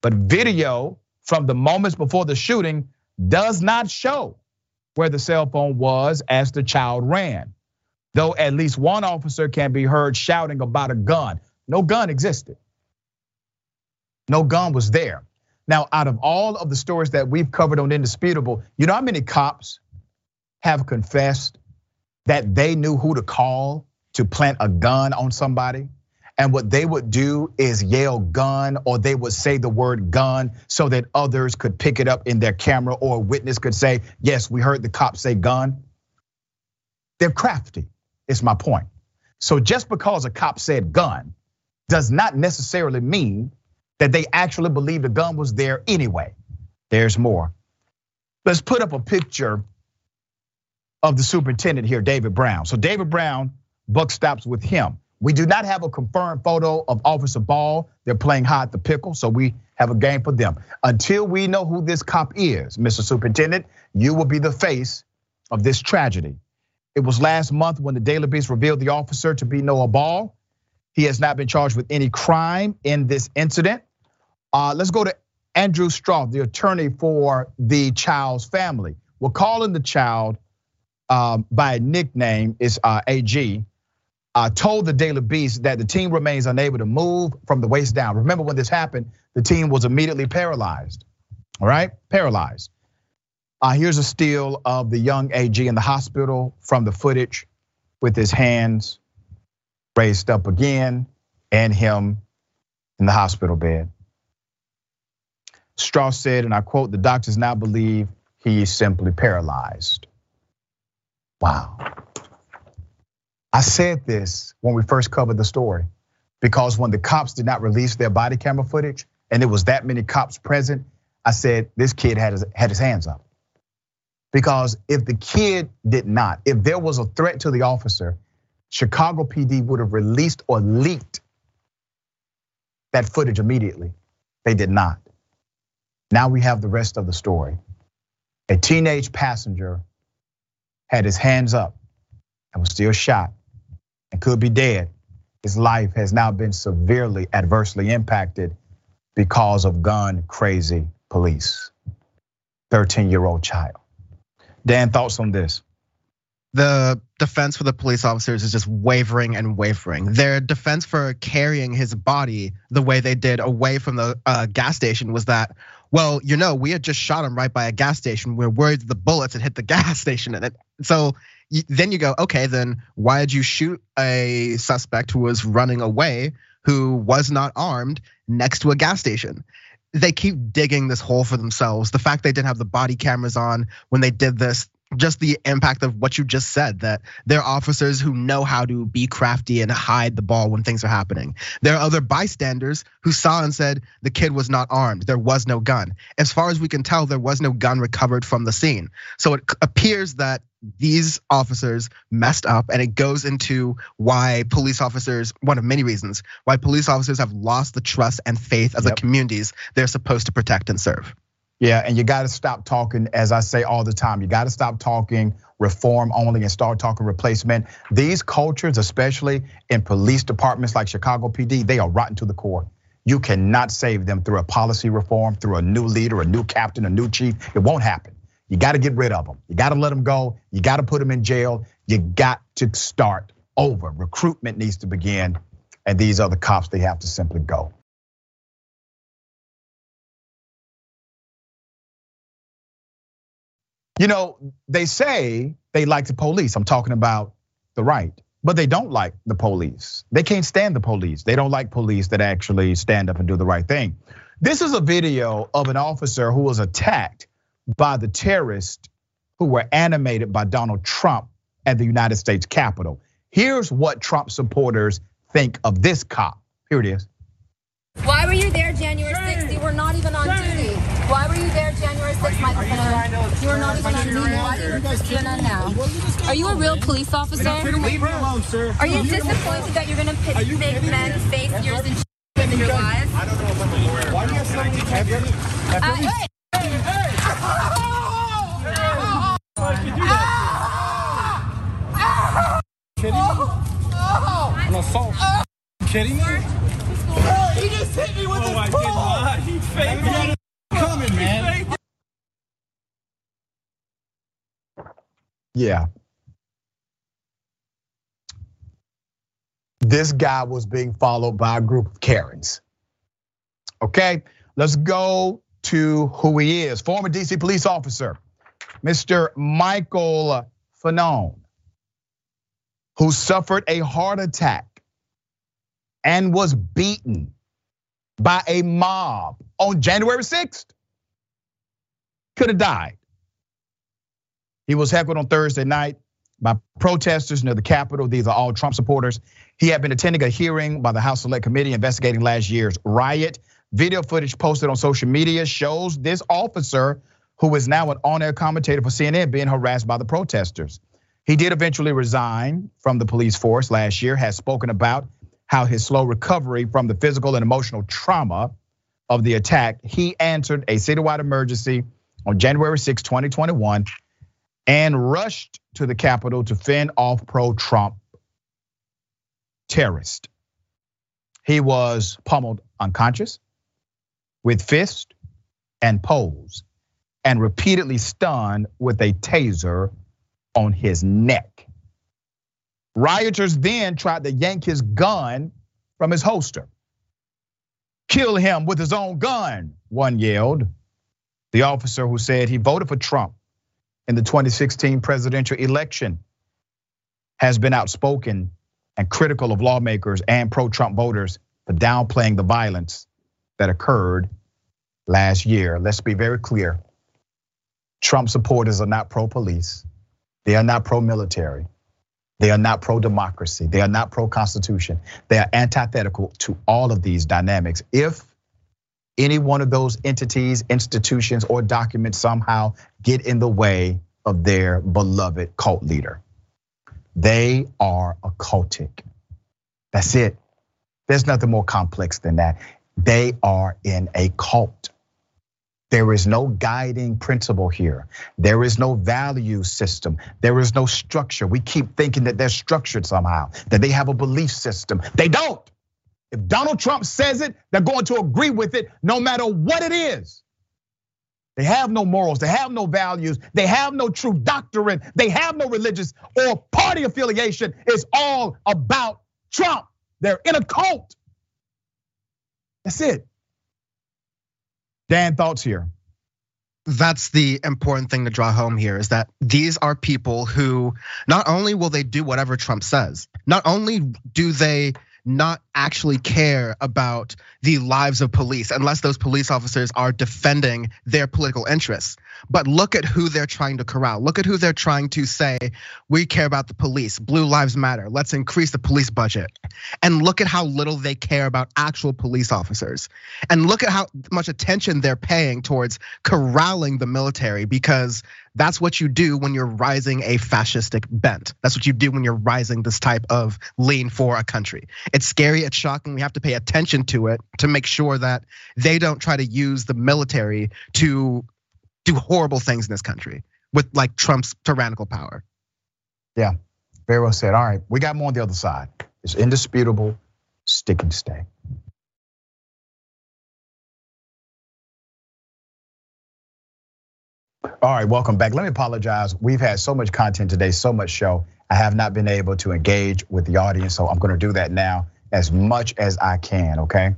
But video from the moments before the shooting does not show where the cell phone was as the child ran. Though at least one officer can be heard shouting about a gun. No gun existed. No gun was there. Now, out of all of the stories that we've covered on Indisputable, you know how many cops have confessed that they knew who to call to plant a gun on somebody? And what they would do is yell gun or they would say the word gun so that others could pick it up in their camera or a witness could say, yes, we heard the cop say gun. They're crafty, is my point. So just because a cop said gun does not necessarily mean that they actually believe the gun was there anyway. There's more. Let's put up a picture of the superintendent here, David Brown. So David Brown, buck stops with him. We do not have a confirmed photo of Officer Ball. They're playing hot the pickle, so we have a game for them. Until we know who this cop is, Mr. Superintendent, you will be the face of this tragedy. It was last month when the Daily Beast revealed the officer to be Noah Ball. He has not been charged with any crime in this incident. Uh, let's go to Andrew Stroth, the attorney for the child's family. We're calling the child um, by a nickname, is uh, AG. Told the Daily Beast that the team remains unable to move from the waist down. Remember when this happened, the team was immediately paralyzed. All right, paralyzed. Uh, here's a still of the young AG in the hospital from the footage with his hands raised up again and him in the hospital bed. Stroth said, and I quote, the doctors now believe he is simply paralyzed. Wow. I said this when we first covered the story because when the cops did not release their body camera footage and there was that many cops present, I said this kid had his, had his hands up. Because if the kid did not, if there was a threat to the officer, Chicago PD would have released or leaked that footage immediately. They did not. Now we have the rest of the story. A teenage passenger had his hands up and was still shot and could be dead. His life has now been severely adversely impacted because of gun crazy police. 13 year old child. Dan, thoughts on this? the defense for the police officers is just wavering and wavering. Their defense for carrying his body the way they did away from the uh, gas station was that, well, you know, we had just shot him right by a gas station. We're worried the bullets had hit the (laughs) gas station. And it so then you go, okay, then why did you shoot a suspect who was running away, who was not armed, next to a gas station? They keep digging this hole for themselves. The fact they didn't have the body cameras on when they did this, just the impact of what you just said that there are officers who know how to be crafty and hide the ball when things are happening. There are other bystanders who saw and said the kid was not armed. There was no gun. As far as we can tell, there was no gun recovered from the scene. So it appears that these officers messed up and it goes into why police officers one of many reasons why police officers have lost the trust and faith of yep. the communities they're supposed to protect and serve. Yeah and you got to stop talking as i say all the time you got to stop talking reform only and start talking replacement. These cultures especially in police departments like chicago pd they are rotten to the core. You cannot save them through a policy reform through a new leader a new captain a new chief. It won't happen you got to get rid of them. You got to let them go. You got to put them in jail. You got to start over. Recruitment needs to begin. And these are the cops, they have to simply go. You know, they say they like the police. I'm talking about the right, but they don't like the police. They can't stand the police. They don't like police that actually stand up and do the right thing. This is a video of an officer who was attacked by the terrorists who were animated by Donald Trump at the United States Capitol. Here's what Trump supporters think of this cop. Here it is. Why were you there January 6th? You were not even on duty. Why were you there January 6th, Michael Flynn? You were not even on duty. Why do you put CNN now? Are you a real police officer? Leave her alone, sir. Are you disappointed that you're going to make men face yours and your lives? I don't know about the lawyer. Why do you have so many? Uh, hey, hey. Kidding me? An. Kidding me? he just hit me with oh, his I did not. He faked it. Coming, man. Yeah. This guy was being followed by a group of Karens. Okay, let's go to who he is. Former DC police officer, Mr. Michael Fanone, who suffered a heart attack and was beaten by a mob on January 6th. Could have died. He was heckled on Thursday night by protesters near the Capitol. These are all Trump supporters. He had been attending a hearing by the House Select Committee investigating last year's riot. Video footage posted on social media shows this officer, who is now an on air commentator for CNN, being harassed by the protesters. He did eventually resign from the police force last year, has spoken about how his slow recovery from the physical and emotional trauma of the attack. He answered a citywide emergency on January 6, 2021, and rushed to the Capitol to fend off pro Trump terrorists. He was pummeled unconscious with fists and poles and repeatedly stunned with a taser on his neck. Rioters then tried to yank his gun from his holster. Kill him with his own gun, one yelled. The officer who said he voted for Trump in the 2016 presidential election has been outspoken and critical of lawmakers and pro Trump voters for downplaying the violence that occurred last year. Let's be very clear. Trump supporters are not pro police. They are not pro military. They are not pro democracy. They are not pro constitution. They are antithetical to all of these dynamics. If any one of those entities, institutions, or documents somehow get in the way of their beloved cult leader, they are occultic. That's it. There's nothing more complex than that. They are in a cult. There is no guiding principle here. There is no value system. There is no structure. We keep thinking that they're structured somehow, that they have a belief system. They don't. If Donald Trump says it, they're going to agree with it no matter what it is. They have no morals, they have no values, they have no true doctrine, they have no religious or party affiliation. It's all about Trump. They're in a cult. That's it. Dan, thoughts here? That's the important thing to draw home here is that these are people who not only will they do whatever Trump says, not only do they not actually care about the lives of police unless those police officers are defending their political interests. But look at who they're trying to corral. Look at who they're trying to say, we care about the police, blue lives matter, let's increase the police budget. And look at how little they care about actual police officers. And look at how much attention they're paying towards corralling the military because that's what you do when you're rising a fascistic bent. That's what you do when you're rising this type of lean for a country. It's scary, it's shocking. We have to pay attention to it to make sure that they don't try to use the military to do horrible things in this country with like Trump's tyrannical power. Yeah, very well said. All right, we got more on the other side. It's indisputable, stick and stay. All right, welcome back. Let me apologize. We've had so much content today, so much show. I have not been able to engage with the audience, so I'm going to do that now as much as I can. Okay.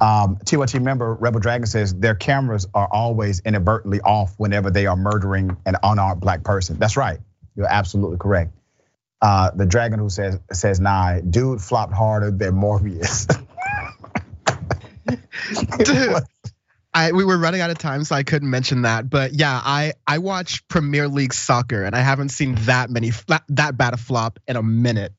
Um, TYT member Rebel Dragon says their cameras are always inadvertently off whenever they are murdering an unarmed black person. That's right. You're absolutely correct. Uh, the dragon who says says nah, dude flopped harder than Morbius. (laughs) Dude, I, we were running out of time, so I couldn't mention that. But yeah, I I watch Premier League soccer, and I haven't seen that many that bad a flop in a minute.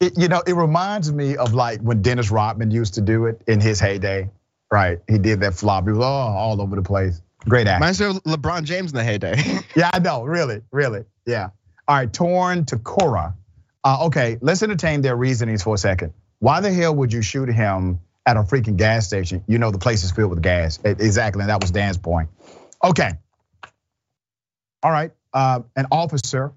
It, you know, it reminds me of like when Dennis Rodman used to do it in his heyday. Right, he did that flop. He was all, all over the place. Great act. Reminds me of LeBron James in the heyday. (laughs) yeah, I know. Really, really. Yeah. All right, torn to Cora. Uh, okay, let's entertain their reasonings for a second. Why the hell would you shoot him at a freaking gas station, you know the place is filled with gas. Exactly, and that was Dan's point. Okay. All right, uh, an officer,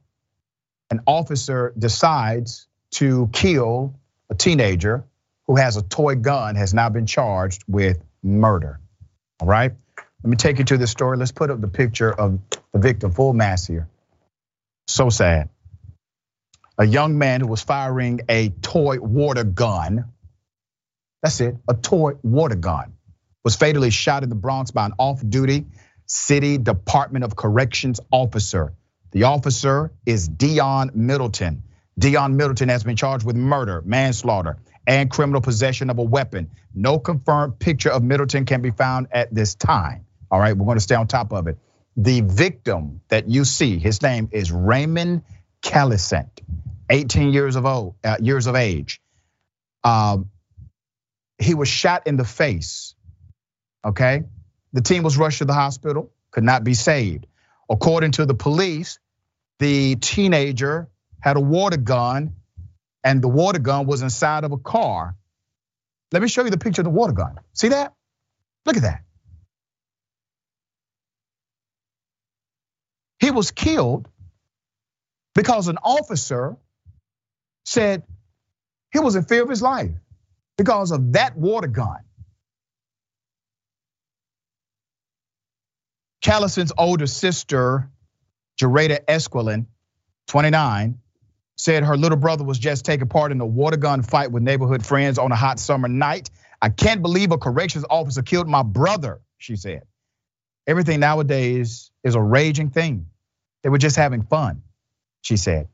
an officer decides to kill a teenager who has a toy gun, has now been charged with murder. All right, let me take you to this story. Let's put up the picture of the victim, full mass here. So sad. A young man who was firing a toy water gun that's it. A toy water gun was fatally shot in the Bronx by an off-duty city Department of Corrections officer. The officer is Dion Middleton. Dion Middleton has been charged with murder, manslaughter, and criminal possession of a weapon. No confirmed picture of Middleton can be found at this time. All right, we're going to stay on top of it. The victim that you see, his name is Raymond Chaluisant, 18 years of old, uh, years of age. Um, he was shot in the face. Okay. The team was rushed to the hospital, could not be saved. According to the police, the teenager had a water gun and the water gun was inside of a car. Let me show you the picture of the water gun. See that? Look at that. He was killed because an officer said he was in fear of his life because of that water gun. Chaluisant's older sister, Jareda Esquilin, 29, said her little brother was just taking part in a water gun fight with neighborhood friends on a hot summer night. I can't believe a corrections officer killed my brother, she said. Everything nowadays is a raging thing. They were just having fun, she said.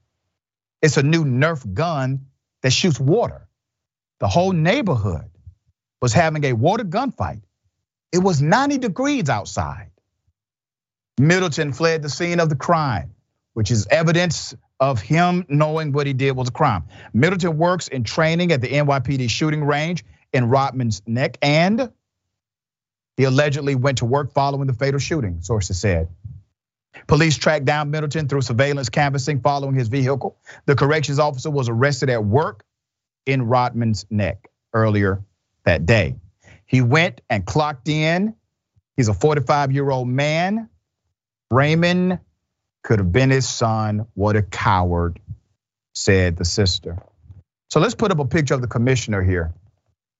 It's a new Nerf gun that shoots water. The whole neighborhood was having a water gunfight. It was 90 degrees outside. Middleton fled the scene of the crime, which is evidence of him knowing what he did was a crime. Middleton works in training at the NYPD shooting range in Rodman's Neck, and he allegedly went to work following the fatal shooting, sources said. Police tracked down Middleton through surveillance canvassing following his vehicle. The corrections officer was arrested at work in Rodman's neck earlier that day. He went and clocked in. He's a 45 year old man. Raymond could have been his son. What a coward, said the sister. So let's put up a picture of the commissioner here.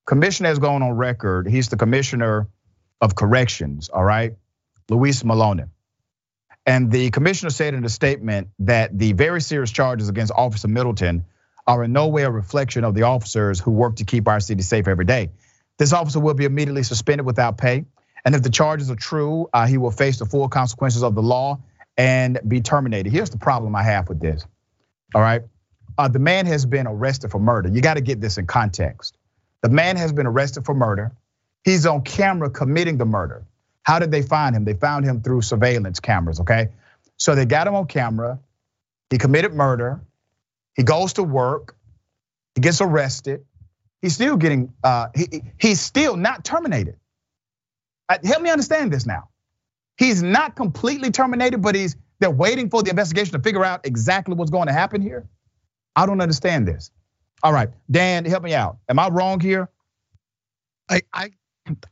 Commissioner has gone on record. He's the commissioner of corrections, all right? Louis Molina. And the commissioner said in a statement that the very serious charges against Officer Middleton are in no way a reflection of the officers who work to keep our city safe every day. This officer will be immediately suspended without pay. And if the charges are true, uh, he will face the full consequences of the law and be terminated. Here's the problem I have with this. All right. Uh, the man has been arrested for murder. You got to get this in context. The man has been arrested for murder. He's on camera committing the murder. How did they find him? They found him through surveillance cameras, okay? So they got him on camera. He committed murder. He goes to work. He gets arrested. He's still getting, uh, he, he's still not terminated. Help me understand this now. He's not completely terminated, but he's they're waiting for the investigation to figure out exactly what's going to happen here. I don't understand this. All right, Dan, help me out. Am I wrong here? I, I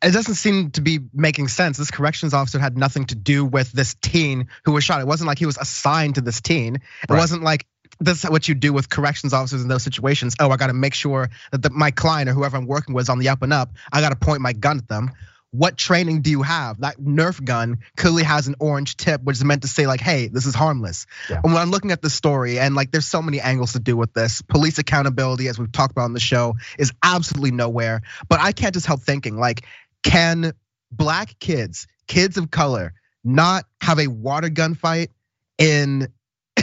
it doesn't seem to be making sense. This corrections officer had nothing to do with this teen who was shot. It wasn't like he was assigned to this teen. It right. wasn't like this is what you do with corrections officers in those situations. Oh, I got to make sure that the, my client or whoever I'm working with is on the up and up. I got to point my gun at them what training do you have? That Nerf gun clearly has an orange tip, which is meant to say like, hey, this is harmless. Yeah. And when I'm looking at the story, and like, there's so many angles to do with this. Police accountability, as we've talked about on the show, is absolutely nowhere. But I can't just help thinking like, can black kids, kids of color, not have a water gun fight in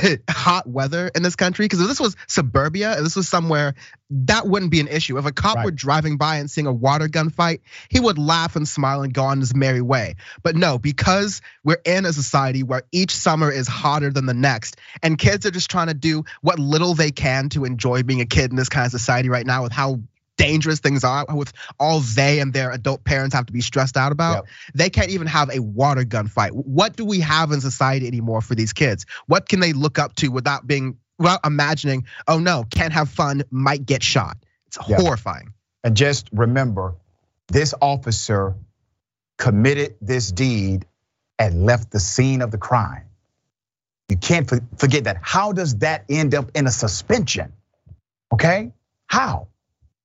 (laughs) hot weather in this country because if this was suburbia, if this was somewhere, that wouldn't be an issue. If a cop right. were driving by and seeing a water gun fight, he would laugh and smile and go on his merry way. But no, because we're in a society where each summer is hotter than the next, and kids are just trying to do what little they can to enjoy being a kid in this kind of society right now with how dangerous things are with all they and their adult parents have to be stressed out about. Yep. They can't even have a water gun fight. What do we have in society anymore for these kids? What can they look up to without being without imagining, oh no, can't have fun, might get shot. It's yep. horrifying. And just remember, this officer committed this deed and left the scene of the crime. You can't forget that. How does that end up in a suspension? Okay? How?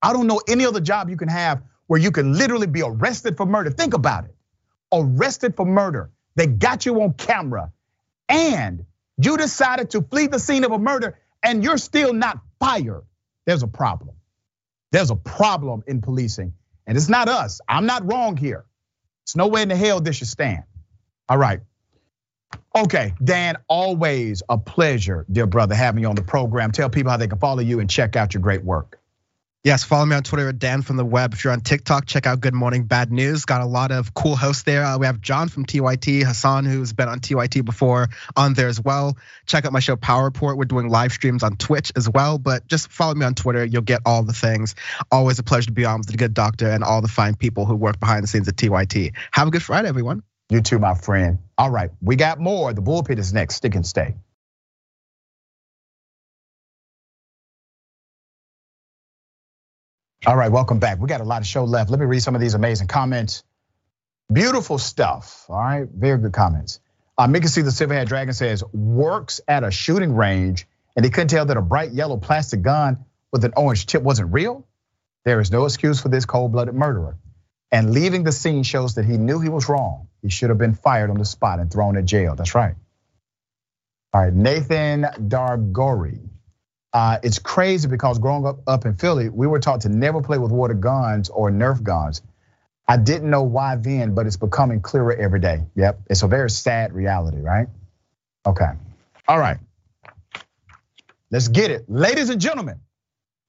I don't know any other job you can have where you can literally be arrested for murder. Think about it. Arrested for murder. They got you on camera and you decided to flee the scene of a murder and you're still not fired. There's a problem. There's a problem in policing. And it's not us. I'm not wrong here. It's no way in the hell this should stand. All right. Okay, Dan, always a pleasure, dear brother, having you on the program. Tell people how they can follow you and check out your great work. Yes, follow me on Twitter at Dan from the Web. If you're on TikTok, check out Good Morning Bad News. Got a lot of cool hosts there. Uh, we have John from TYT, Hassan, who's been on TYT before, on there as well. Check out my show Power Report. We're doing live streams on Twitch as well. But just follow me on Twitter. You'll get all the things. Always a pleasure to be on with the good doctor and all the fine people who work behind the scenes at TYT. Have a good Friday, everyone. You too, my friend. All right, we got more. The bullpit is next. Stick and stay. All right, welcome back. We got a lot of show left. Let me read some of these amazing comments. Beautiful stuff. All right, very good comments. Uh, Mika see the Silverhead Dragon says works at a shooting range, and he couldn't tell that a bright yellow plastic gun with an orange tip wasn't real. There is no excuse for this cold-blooded murderer. And leaving the scene shows that he knew he was wrong. He should have been fired on the spot and thrown in jail. That's right. All right, Nathan Dargori uh, it's crazy because growing up up in Philly, we were taught to never play with water guns or Nerf guns. I didn't know why then, but it's becoming clearer every day. Yep, it's a very sad reality, right? Okay, all right. Let's get it, ladies and gentlemen.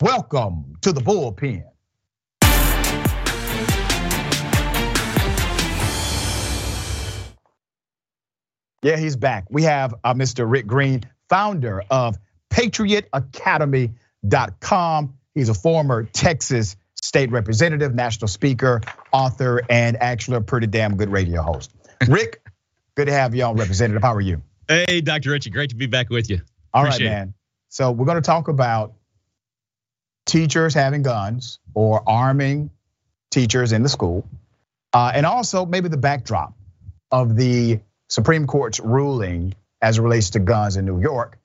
Welcome to the bullpen. Yeah, he's back. We have uh, Mr. Rick Green, founder of patriotacademy.com. He's a former Texas state representative, national speaker, author, and actually a pretty damn good radio host. (laughs) Rick, good to have you on, Representative. How are you? Hey, Dr. Richey, great to be back with you. All Appreciate right, man. It. So we're going to talk about teachers having guns or arming teachers in the school, uh, and also maybe the backdrop of the Supreme Court's ruling as it relates to guns in New York.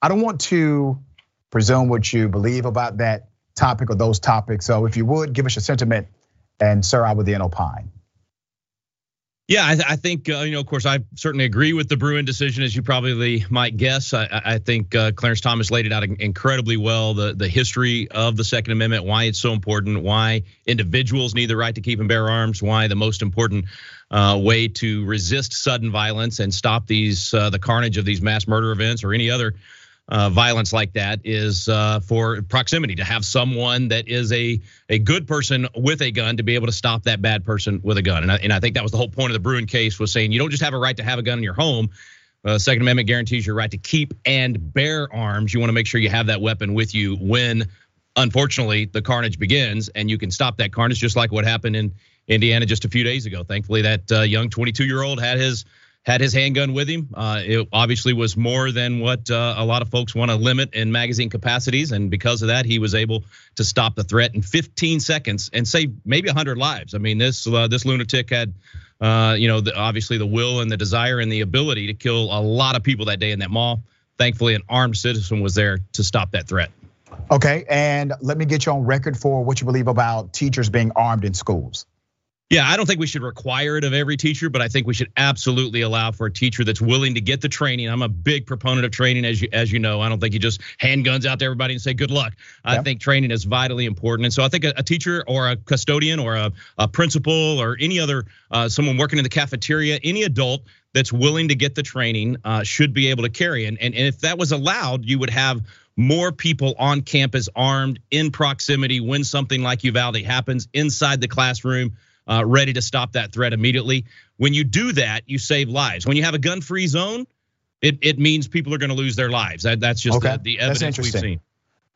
I don't want to presume what you believe about that topic or those topics. So if you would give us your sentiment, and sir, I would then opine. Yeah, I, I think uh, you know. Of course, I certainly agree with the Bruen decision, as you probably might guess. I, I think uh, Clarence Thomas laid it out incredibly well. The the history of the Second Amendment, why it's so important, why individuals need the right to keep and bear arms, why the most important uh, way to resist sudden violence and stop these uh, the carnage of these mass murder events or any other violence like that is uh, for proximity to have someone that is a a good person with a gun to be able to stop that bad person with a gun. And I, and I think that was the whole point of the Bruen case was saying you don't just have a right to have a gun in your home. Uh, Second Amendment guarantees your right to keep and bear arms. You want to make sure you have that weapon with you when, unfortunately, the carnage begins, and you can stop that carnage, just like what happened in Indiana just a few days ago. Thankfully, that uh, young 22 year old had his had his handgun with him. Uh, it obviously was more than what uh, a lot of folks want to limit in magazine capacities, and because of that, he was able to stop the threat in 15 seconds and save maybe 100 lives. I mean, this uh, this lunatic had, uh, you know, the, obviously the will and the desire and the ability to kill a lot of people that day in that mall. Thankfully, an armed citizen was there to stop that threat. Okay, and let me get you on record for what you believe about teachers being armed in schools. Yeah, I don't think we should require it of every teacher, but I think we should absolutely allow for a teacher that's willing to get the training. I'm a big proponent of training, as you as you know. I don't think you just hand guns out to everybody and say good luck. I think training is vitally important, and so I think a, a teacher or a custodian or a, a principal or any other uh, someone working in the cafeteria, any adult that's willing to get the training uh, should be able to carry. And, and and if that was allowed, you would have more people on campus armed in proximity when something like Uvalde happens inside the classroom ready to stop that threat immediately. When you do that, you save lives. When you have a gun-free zone, it, it means people are going to lose their lives. That, that's just okay. the, the evidence we've seen.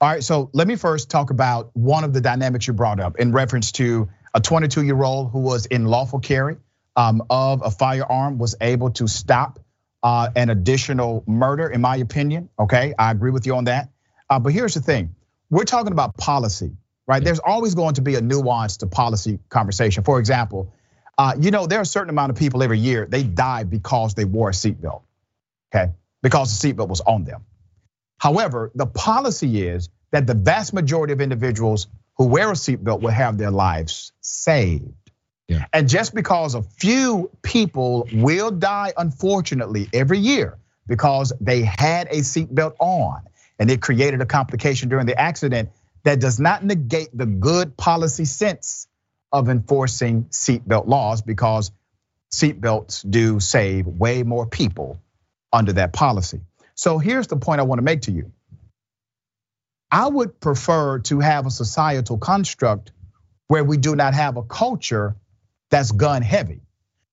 All right, so let me first talk about one of the dynamics you brought up in reference to a 22 year old who was in lawful carry um, of a firearm was able to stop uh, an additional murder, in my opinion. Okay, I agree with you on that. Uh, but here's the thing we're talking about policy right? There's always going to be a nuance to policy conversation. For example, uh, you know, there are a certain amount of people every year, they die because they wore a seatbelt, okay? Because the seatbelt was on them. However, the policy is that the vast majority of individuals who wear a seatbelt will have their lives saved. Yeah. And just because a few people will die, unfortunately, every year because they had a seatbelt on and it created a complication during the accident, that does not negate the good policy sense of enforcing seatbelt laws because seatbelts do save way more people under that policy. So here's the point I want to make to you. I would prefer to have a societal construct where we do not have a culture that's gun heavy.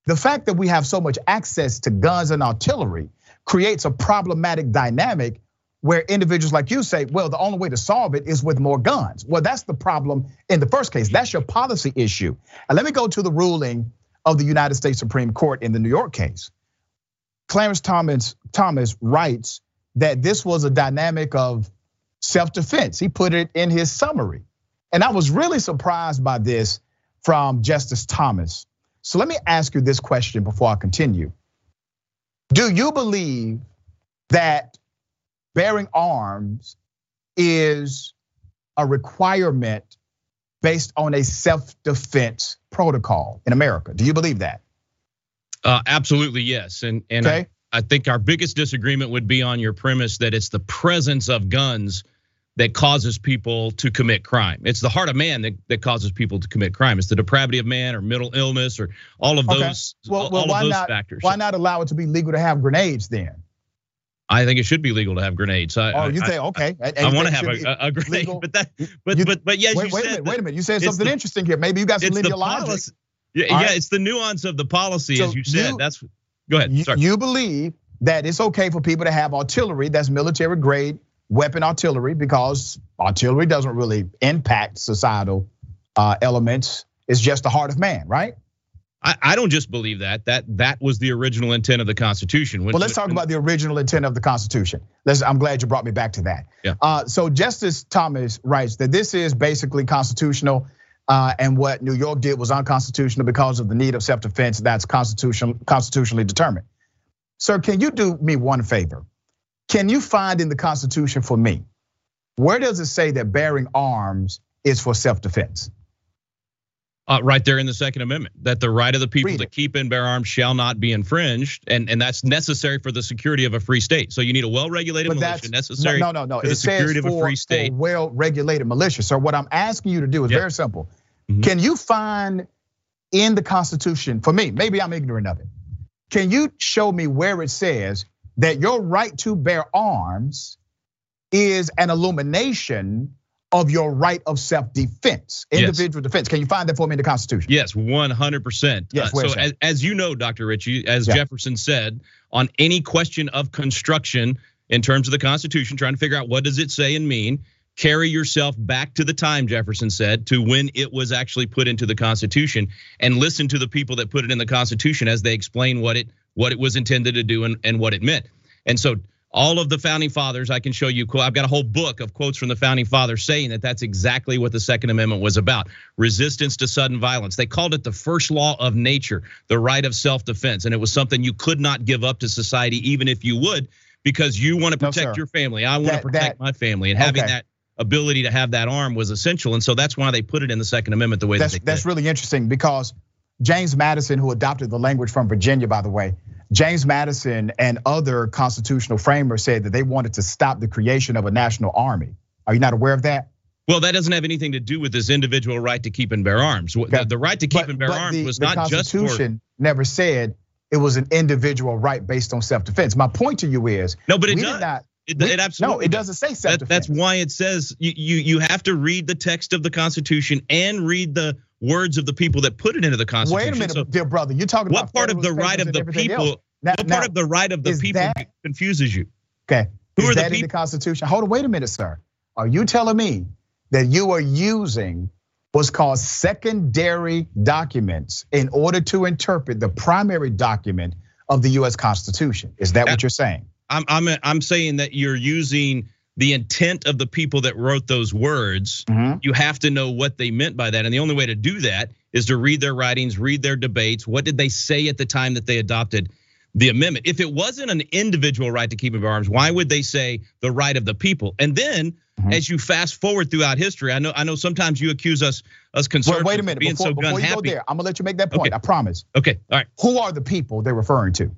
The fact that we have so much access to guns and artillery creates a problematic dynamic where individuals like you say, well, the only way to solve it is with more guns. Well, that's the problem in the first case. That's your policy issue. And let me go to the ruling of the United States Supreme Court in the New York case. Clarence Thomas Thomas writes that this was a dynamic of self-defense. He put it in his summary. And I was really surprised by this from Justice Thomas. So let me ask you this question before I continue. Do you believe that bearing arms is a requirement based on a self-defense protocol in America. Do you believe that? Uh, absolutely, yes. And and okay. I, I think our biggest disagreement would be on your premise that it's the presence of guns that causes people to commit crime. It's the heart of man that, that causes people to commit crime. It's the depravity of man or mental illness or all of those, okay. well, well, all of those not, factors. Why not allow it to be legal to have grenades then? I think it should be legal to have grenades. I, oh, you say okay? I, I want to have a, a, grenade, legal. (laughs) but that, but you, but but yes, wait, you wait said a minute, wait a minute. You said something the, interesting here. Maybe you got some linear logic. Yeah, yeah right. it's the nuance of the policy, so as you said. You, that's go ahead. You, you believe that it's okay for people to have artillery that's military grade weapon artillery because artillery doesn't really impact societal uh, elements. It's just the heart of man, right? I, I don't just believe that. That that was the original intent of the Constitution. Well, let's talk about the original intent of the Constitution. Let's, I'm glad you brought me back to that. Yeah. Uh, so Justice Thomas writes that this is basically constitutional, uh, and what New York did was unconstitutional because of the need of self-defense. That's constitutional, constitutionally determined. Sir, can you do me one favor? Can you find in the Constitution for me where does it say that bearing arms is for self-defense? Uh, right there in the Second Amendment, that the right of the people to keep and bear arms shall not be infringed, and, and that's necessary for the security of a free state. So you need a well-regulated militia necessary no, no, no, for the it security for, of a free state. well-regulated militia. So what I'm asking you to do is yep. very simple. Mm-hmm. Can you find in the Constitution, for me, maybe I'm ignorant of it. Can you show me where it says that your right to bear arms is an illumination of your right of self-defense, individual yes. defense. Can you find that for me in the Constitution? Yes, 100%. Yes, uh, so as, as, you know, Dr. Richey, as yeah. Jefferson said, on any question of construction in terms of the Constitution, trying to figure out what does it say and mean, carry yourself back to the time, Jefferson said, to when it was actually put into the Constitution and listen to the people that put it in the Constitution as they explain what it what it was intended to do and, and what it meant. And so all of the founding fathers, I can show you. I've got a whole book of quotes from the founding fathers saying that that's exactly what the Second Amendment was about resistance to sudden violence. They called it the first law of nature, the right of self defense. And it was something you could not give up to society, even if you would, because you want to protect no, your family. I want to protect that, my family. And having okay. that ability to have that arm was essential. And so that's why they put it in the Second Amendment the way that's, that they That's really interesting because James Madison, who adopted the language from Virginia, by the way, James Madison and other constitutional framers said that they wanted to stop the creation of a national army. Are you not aware of that? Well, that doesn't have anything to do with this individual right to keep and bear arms. Okay. The, right to keep but, and bear arms the, was the not just for. The Constitution never said it was an individual right based on self-defense. My point to you is no, but it does. Not, it, it, absolutely no, it doesn't say self-defense. That, that's why it says you, you you have to read the text of the Constitution and read the words of the people that put it into the Constitution. Wait a minute, so dear brother, you're talking what about part of the right of the people? Now, what part of the right of the people that, confuses you? Okay. Who is are that the in the Constitution? Hold on, wait a minute, sir. Are you telling me that you are using what's called secondary documents in order to interpret the primary document of the US Constitution? Is that, that what you're saying? I'm, I'm, I'm saying that you're using the intent of the people that wrote those words. Mm-hmm. You have to know what they meant by that. And the only way to do that is to read their writings, read their debates. What did they say at the time that they adopted the amendment. If it wasn't an individual right to keep and bear arms, why would they say the right of the people? And then mm-hmm. as you fast forward throughout history, I know I know sometimes you accuse us us conservatives wait, wait a minute being before, so before you go there, I'm gonna let you make that point. Okay. I promise. Okay, all right. Who are the people they're referring to?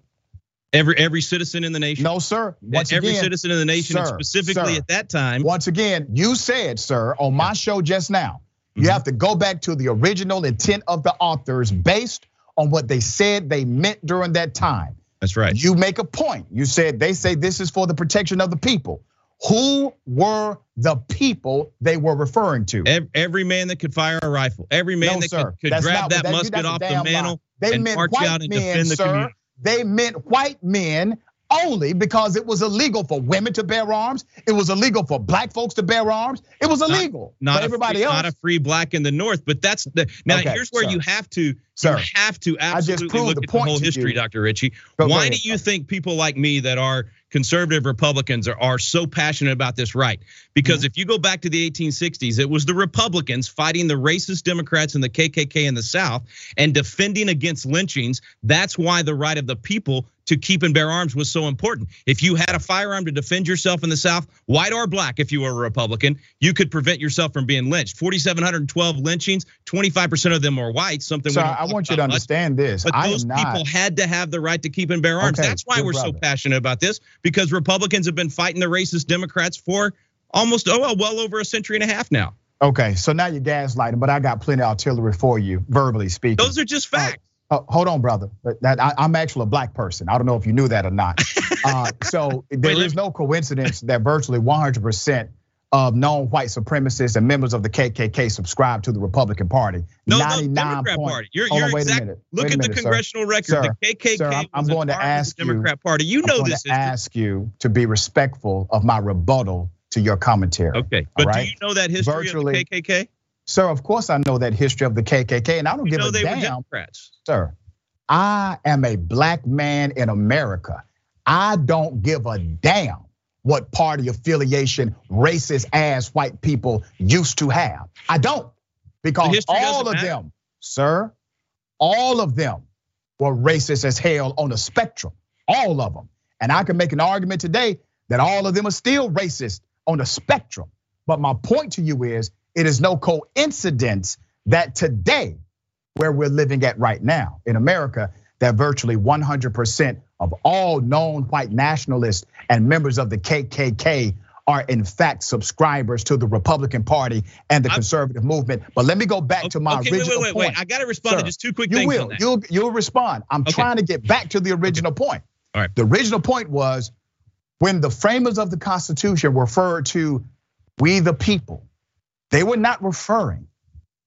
Every every citizen in the nation. No, sir. Once every again, citizen in the nation, sir, specifically sir, at that time. Once again, you said, sir, on my show just now, you mm-hmm. have to go back to the original intent of the authors based on what they said they meant during that time. That's right. You make a point. You said they say this is for the protection of the people. Who were the people they were referring to? Every man that could fire a rifle, every man no, that sir. could, could grab that, that musket off the mantle they and march out and men, defend the sir. community. They meant white men only because it was illegal for women to bear arms. It was illegal for black folks to bear arms. It was illegal not, not everybody free, else. Not a free black in the North, but that's the now. Okay, here's where sir. you have to. Sir, you have to absolutely look the at the whole history, Dr. Richey. Go Why do you think people like me that are conservative Republicans are, are so passionate about this right. Because if you go back to the 1860s, it was the Republicans fighting the racist Democrats and the KKK in the South and defending against lynchings. That's why the right of the people to keep and bear arms was so important. If you had a firearm to defend yourself in the South, white or black, if you were a Republican, you could prevent yourself from being lynched. 4,712 lynchings, 25% of them were white. Something. So I want you to understand much. this. But those people had to have the right to keep and bear arms. Okay, That's why we're brother. so passionate about this because Republicans have been fighting the racist Democrats for almost oh well, well over a century and a half now. Okay, so now you're gaslighting, but I got plenty of artillery for you, verbally speaking. Those are just facts. Uh, hold on, brother. That I, am actually a black person. I don't know if you knew that or not. (laughs) uh, so there is no coincidence that virtually 100% of known white supremacists and members of the KKK subscribe to the Republican Party. No, 99 no, Democrat point, Party. You're, you're exact, a minute. Look at minute, the congressional sir. record. Sir, the KKK sir, I'm, I'm going to ask you, Democrat Party. You know this. I'm. To ask you to be respectful of my rebuttal to your commentary. Okay, but right? do you know that history Virtually, of the KKK? Sir, of course I know that history of the KKK, and I don't you give a they damn. Were Democrats. Sir, I am a black man in America. I don't give a damn what party affiliation racist ass white people used to have. I don't, because all of matter. them, sir, all of them were racist as hell on the spectrum, all of them. And I can make an argument today that all of them are still racist on the spectrum. But my point to you is it is no coincidence that today, where we're living at right now in America, that virtually 100% of all known white nationalists and members of the KKK are in fact subscribers to the Republican Party and the conservative movement. But let me go back to my okay, original wait, wait, wait, point. I got to respond Sir, to just two quick you things. Will. You'll you'll respond. I'm okay. trying to get back to the original point. All right. The original point was when the framers of the Constitution referred to we the people, they were not referring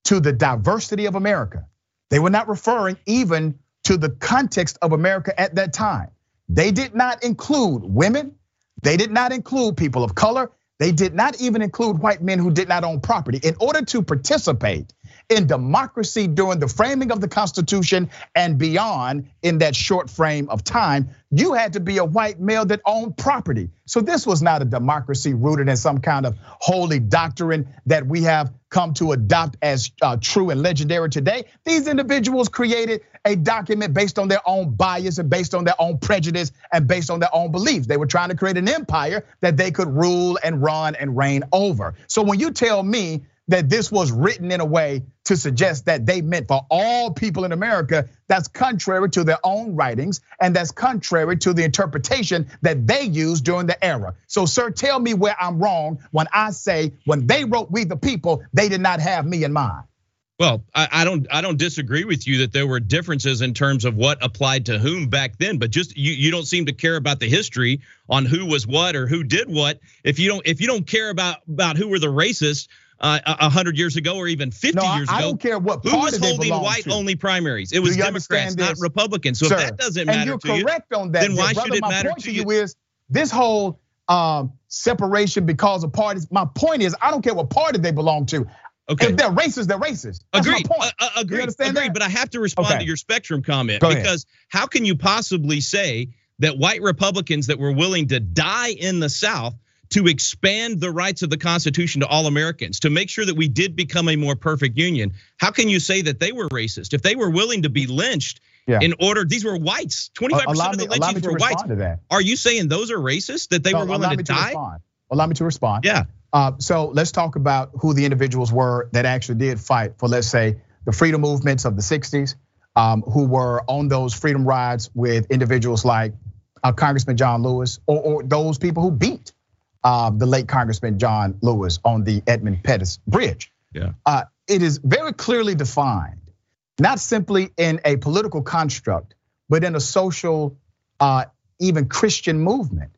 to the diversity of America. They were not referring even to the context of America at that time. They did not include women. They did not include people of color. They did not even include white men who did not own property. In order to participate in democracy during the framing of the Constitution and beyond in that short frame of time, you had to be a white male that owned property. So this was not a democracy rooted in some kind of holy doctrine that we have come to adopt as uh, true and legendary today. These individuals created a document based on their own bias and based on their own prejudice and based on their own beliefs. They were trying to create an empire that they could rule and run and reign over. So when you tell me that this was written in a way to suggest that they meant for all people in America. That's contrary to their own writings, and that's contrary to the interpretation that they used during the era. So, sir, tell me where I'm wrong when I say when they wrote We the People, they did not have me in mind. Well, I, don't I don't disagree with you that there were differences in terms of what applied to whom back then, but just you you don't seem to care about the history on who was what or who did what. If you don't if you don't care about about who were the racists, uh, a hundred years ago or even 50 no, years ago. I don't care what Who was holding white-only primaries? It was Democrats, not Republicans. So Sir, if that doesn't matter and you're correct you, on that, then why brother, should it my matter point to you? Is this whole um, separation because of parties? My point is, I don't care what party they belong to. Okay. If they're racist, they're racist. That's agreed. my point. Uh, agreed. You understand agreed. that? But I have to respond Okay. to your spectrum comment Go ahead. because how can you possibly say that white Republicans that were willing to die in the South to expand the rights of the Constitution to all Americans, to make sure that we did become a more perfect union, how can you say that they were racist if they were willing to be lynched? Yeah. In order, these were whites. Twenty-five Allow percent of the me lynchings were whites. to. Are you saying those are racist? That they No, were willing allow to me die? respond. Allow me to respond. Yeah. Uh, so let's talk about who the individuals were that actually did fight for, let's say, the freedom movements of the 60s, um, who were on those freedom rides with individuals like uh, Congressman John Lewis, or, or those people who beat the late Congressman John Lewis on the Edmund Pettus Bridge. Yeah. Uh, it is very clearly defined, not simply in a political construct, but in a social, uh, even Christian movement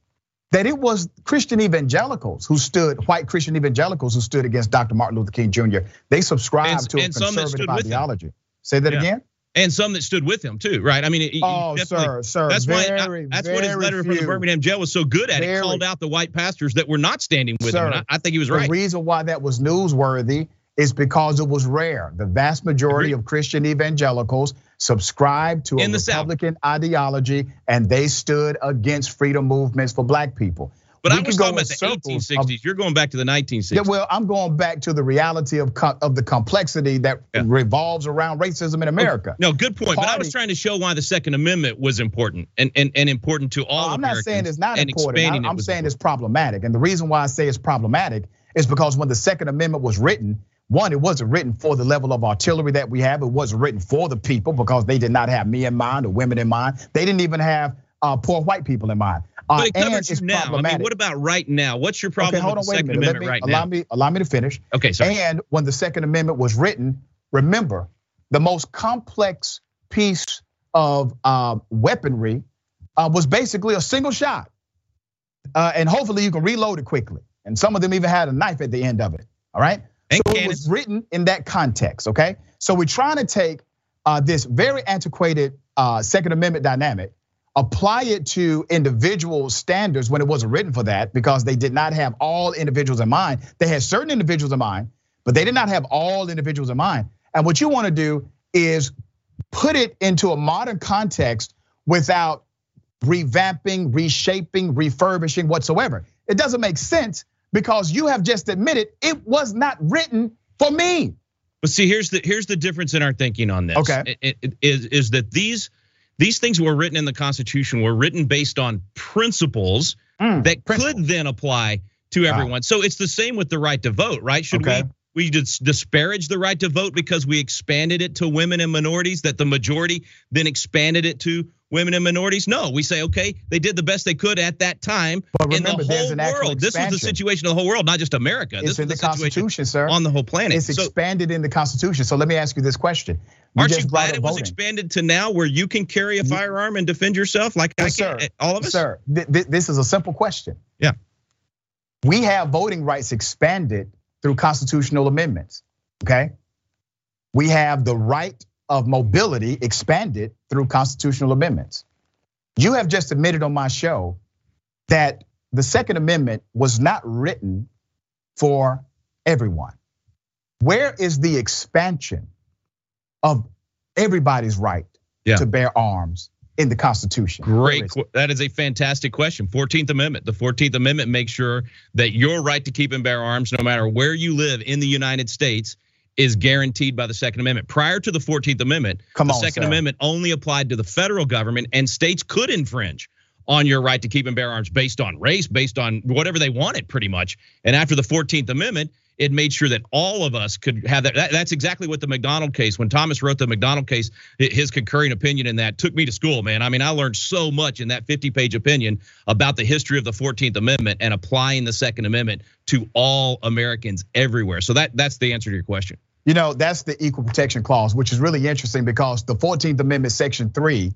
that it was Christian evangelicals who stood, white Christian evangelicals who stood against Dr. Martin Luther King Jr. They subscribed And- to a and stood conservative him. ideology. Say that Yeah. again. And some that stood with him too, right? I mean, Oh, sir, sir, That's why very, that's what his very letter from the. Birmingham jail was so good at. Very- called out the white pastors that were not standing with him. Sir, And I, I think he was right. the reason why that was newsworthy is because it was rare. The vast majority of Christian evangelicals subscribed to a In the South. Republican ideology, and they stood against freedom movements for black people. But We I was talking in about the circles 1860s. You're going back to the 1960s. Yeah, well, I'm going back to the reality of co- of the complexity that revolves around racism in America. No, good point. But I was trying to show why the Second Amendment was important and and, and important to all I'm not saying it's not important. I'm was saying it's problematic. And the reason why I say it's problematic is because when the Second Amendment was written, one, it wasn't written for the level of artillery that we have. It wasn't written for the people because they did not have me in mind or women in mind. They didn't even have uh, poor white people in mind. But it and covers it's you now. I mean, what about right now? What's your problem okay, hold with the Second Amendment me, right allow now? me allow me to finish. Okay, sorry. And when the Second Amendment was written, remember the most complex piece of uh, weaponry uh, was basically a single shot, uh, and hopefully you can reload it quickly. And some of them even had a knife at the end of it. All right. And so it was written in that context. Okay. So we're trying to take uh, this very antiquated uh, Second Amendment dynamic apply it to individual standards when it wasn't written for that because they did not have all individuals in mind. They had certain individuals in mind, but they did not have all individuals in mind. And what you want to do is put it into a modern context without revamping, reshaping, refurbishing whatsoever. It doesn't make sense because you have just admitted it was not written for me. But see, here's the here's the difference in our thinking on this. Okay. Is is that these these things were written in the Constitution were written based on principles mm, that could then apply to everyone. So it's the same with the right to vote, right? Should Okay. we we dis- disparage the right to vote because we expanded it to women and minorities. That the majority then expanded it to women and minorities. No, we say okay, they did the best they could at that time But in the remember, there's whole an actual world. This was the situation of the whole world, not just America. It's this in the the Constitution, sir. on the whole planet. It's So- expanded in the Constitution. So let me ask you this question. You Aren't you glad it was voting. expanded to now where you can carry a firearm and defend yourself like I Yes, can, sir. Eh, all of us? Sir, th- th- this is a simple question. Yeah. We have voting rights expanded through constitutional amendments. Okay. We have the right of mobility expanded through constitutional amendments. You have just admitted on my show that the Second Amendment was not written for everyone. Where is the expansion of everybody's right Yeah. to bear arms in the Constitution? Great. That is a fantastic question. 14th Amendment. The 14th Amendment makes sure that your right to keep and bear arms, no matter where you live in the United States, is guaranteed by the Second Amendment. Prior to the 14th Amendment, Come the on, Second. Amendment only applied to the federal government, and states could infringe on your right to keep and bear arms based on race, based on whatever they wanted, pretty much. And after the 14th Amendment, it made sure that all of us could have that. that. That's exactly what the McDonald case, when Thomas wrote the McDonald case, his concurring opinion in that took me to school, man. I mean, I learned so much in that 50 page opinion about the history of the 14th Amendment and applying the Second Amendment to all Americans everywhere. So that that's the answer to your question. You know, that's the equal protection clause, which is really interesting because the 14th Amendment, Section 3,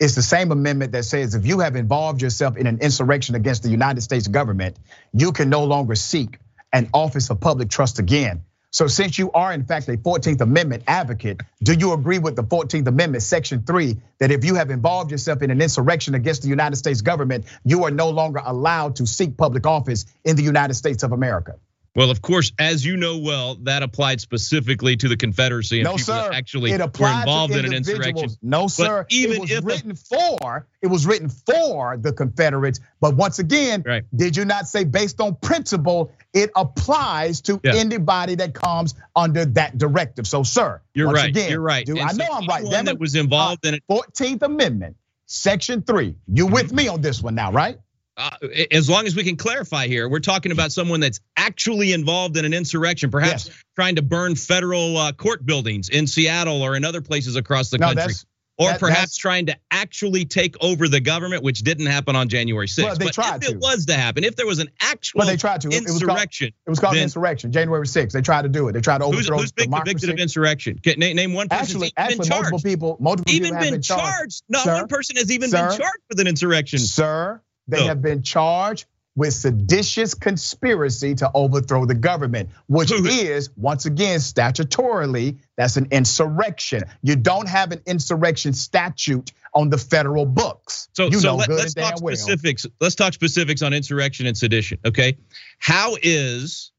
is the same amendment that says if you have involved yourself in an insurrection against the United States government, you can no longer seek an office of public trust again. So, since you are in fact a 14th Amendment advocate, do you agree with the 14th Amendment, Section 3, that if you have involved yourself in an insurrection against the United States government, you are no longer allowed to seek public office in the United States of America? Well, of course, as you know well, that applied specifically to the Confederacy and No, people sir. that actually it were involved in an insurrection. No, But sir. even it was if a- written for, it was written for the Confederates. But once again, Right. did you not say based on principle, it applies to Yeah. anybody that comes under that directive? So, sir, You're once right, Again, you're right. And I know I'm right. that was involved Uh, in it- 14th Amendment, Section 3. You with Mm-hmm. me on this one now, right? Uh, as long as we can clarify here, we're talking about someone that's actually involved in an insurrection, perhaps Yes. trying to burn federal uh, court buildings in Seattle or in other places across the No, country. Or that- perhaps trying to actually take over the government, which didn't happen on January 6th. Well, they but tried if to. it was to happen, if there was an actual Well, they tried to. It was called- insurrection, It was called insurrection, January 6th. They tried to do it. They tried to who's, overthrow who's been democracy. convicted of insurrection? Name, name one person Actually, actually, been charged. multiple people, multiple even people have been been charged. Not Sir? one person has even Sir? been charged with an insurrection. Sir, they No. have been charged with seditious conspiracy to overthrow the government, which is once again, statutorily, that's an insurrection. You don't have an insurrection statute on the federal books. So, you so let, us talk well. specifics. Let's talk specifics on insurrection and sedition. Okay, how is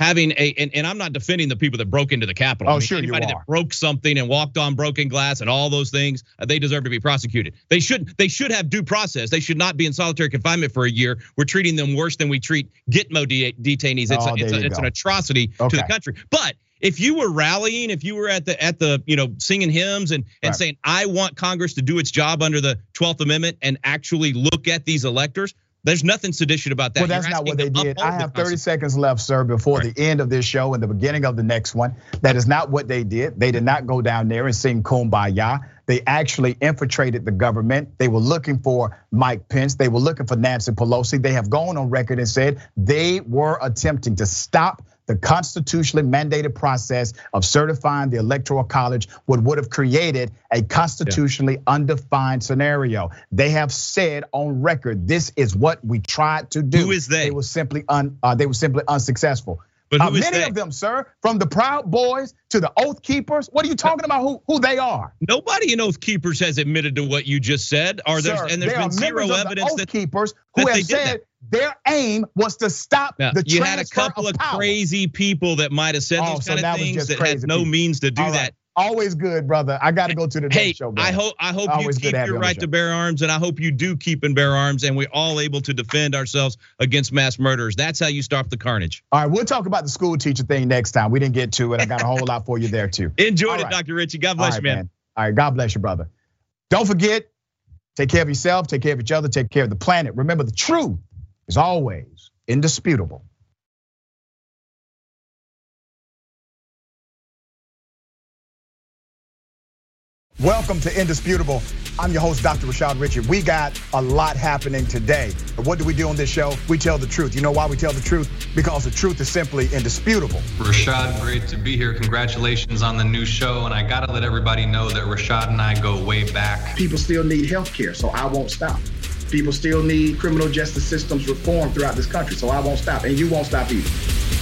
having a and, and I'm not defending the people that broke into the Capitol. Oh, I mean, sure you anybody are. that broke something and walked on broken glass and all those things, uh, they deserve to be prosecuted. They should they should have due process. They should not be in solitary confinement for a year. We're treating them worse than we treat Gitmo de- detainees. It's, Oh, a, it's, a, it's an atrocity to the country. But if you were rallying, if you were at the at the you know singing hymns and and Right. saying I want Congress to do its job under the 12th Amendment and actually look at these electors, there's nothing sedition about that. Well, that's You're not what they did. I have 30 seconds left, sir, before Right. the end of this show and the beginning of the next one. That is not what they did. They did not go down there and sing Kumbaya. They actually infiltrated the government. They were looking for Mike Pence. They were looking for Nancy Pelosi. They have gone on record and said they were attempting to stop the constitutionally mandated process of certifying the electoral college, what would have created a constitutionally undefined scenario. They have said on record, this is what we tried to do. Who is they? They were simply un, uh, they were simply unsuccessful. But Uh, many they? of them, sir, from the Proud Boys to the Oath Keepers. What are you talking about? Who who they are? Nobody in Oath Keepers has admitted to what you just said. Are there and there's there been zero of evidence the Oath that Keepers who that they have did said their aim was to stop Now, the you had a couple of, power. crazy people that might have said Oh, those so kind of things that crazy had no people. means to do right. that. Always good, brother. I got to go to the Hey, next show. Bro. I hope I hope Always you keep your you on the right to bear arms, and I hope you do keep and bear arms, and we're all able to defend ourselves against mass murderers. That's how you stop the carnage. All right, we'll talk about the school teacher thing next time. We didn't get to it. I got a whole lot for you there too. Enjoyed All it, right. Dr. Richey. God bless right, you, man. All right, God bless you, brother. Don't forget, take care of yourself, take care of each other, take care of the planet. Remember, the truth is always indisputable. Welcome to Indisputable. I'm your host, Dr. Rashad Richey. We got a lot happening today. But what do we do on this show? We tell the truth. You know why we tell the truth? Because the truth is simply indisputable. Rashad, great to be here. Congratulations on the new show. And I got to let everybody know that Rashad and I go way back. People still need health care, so I won't stop. People still need criminal justice systems reform throughout this country, so I won't stop. And you won't stop either.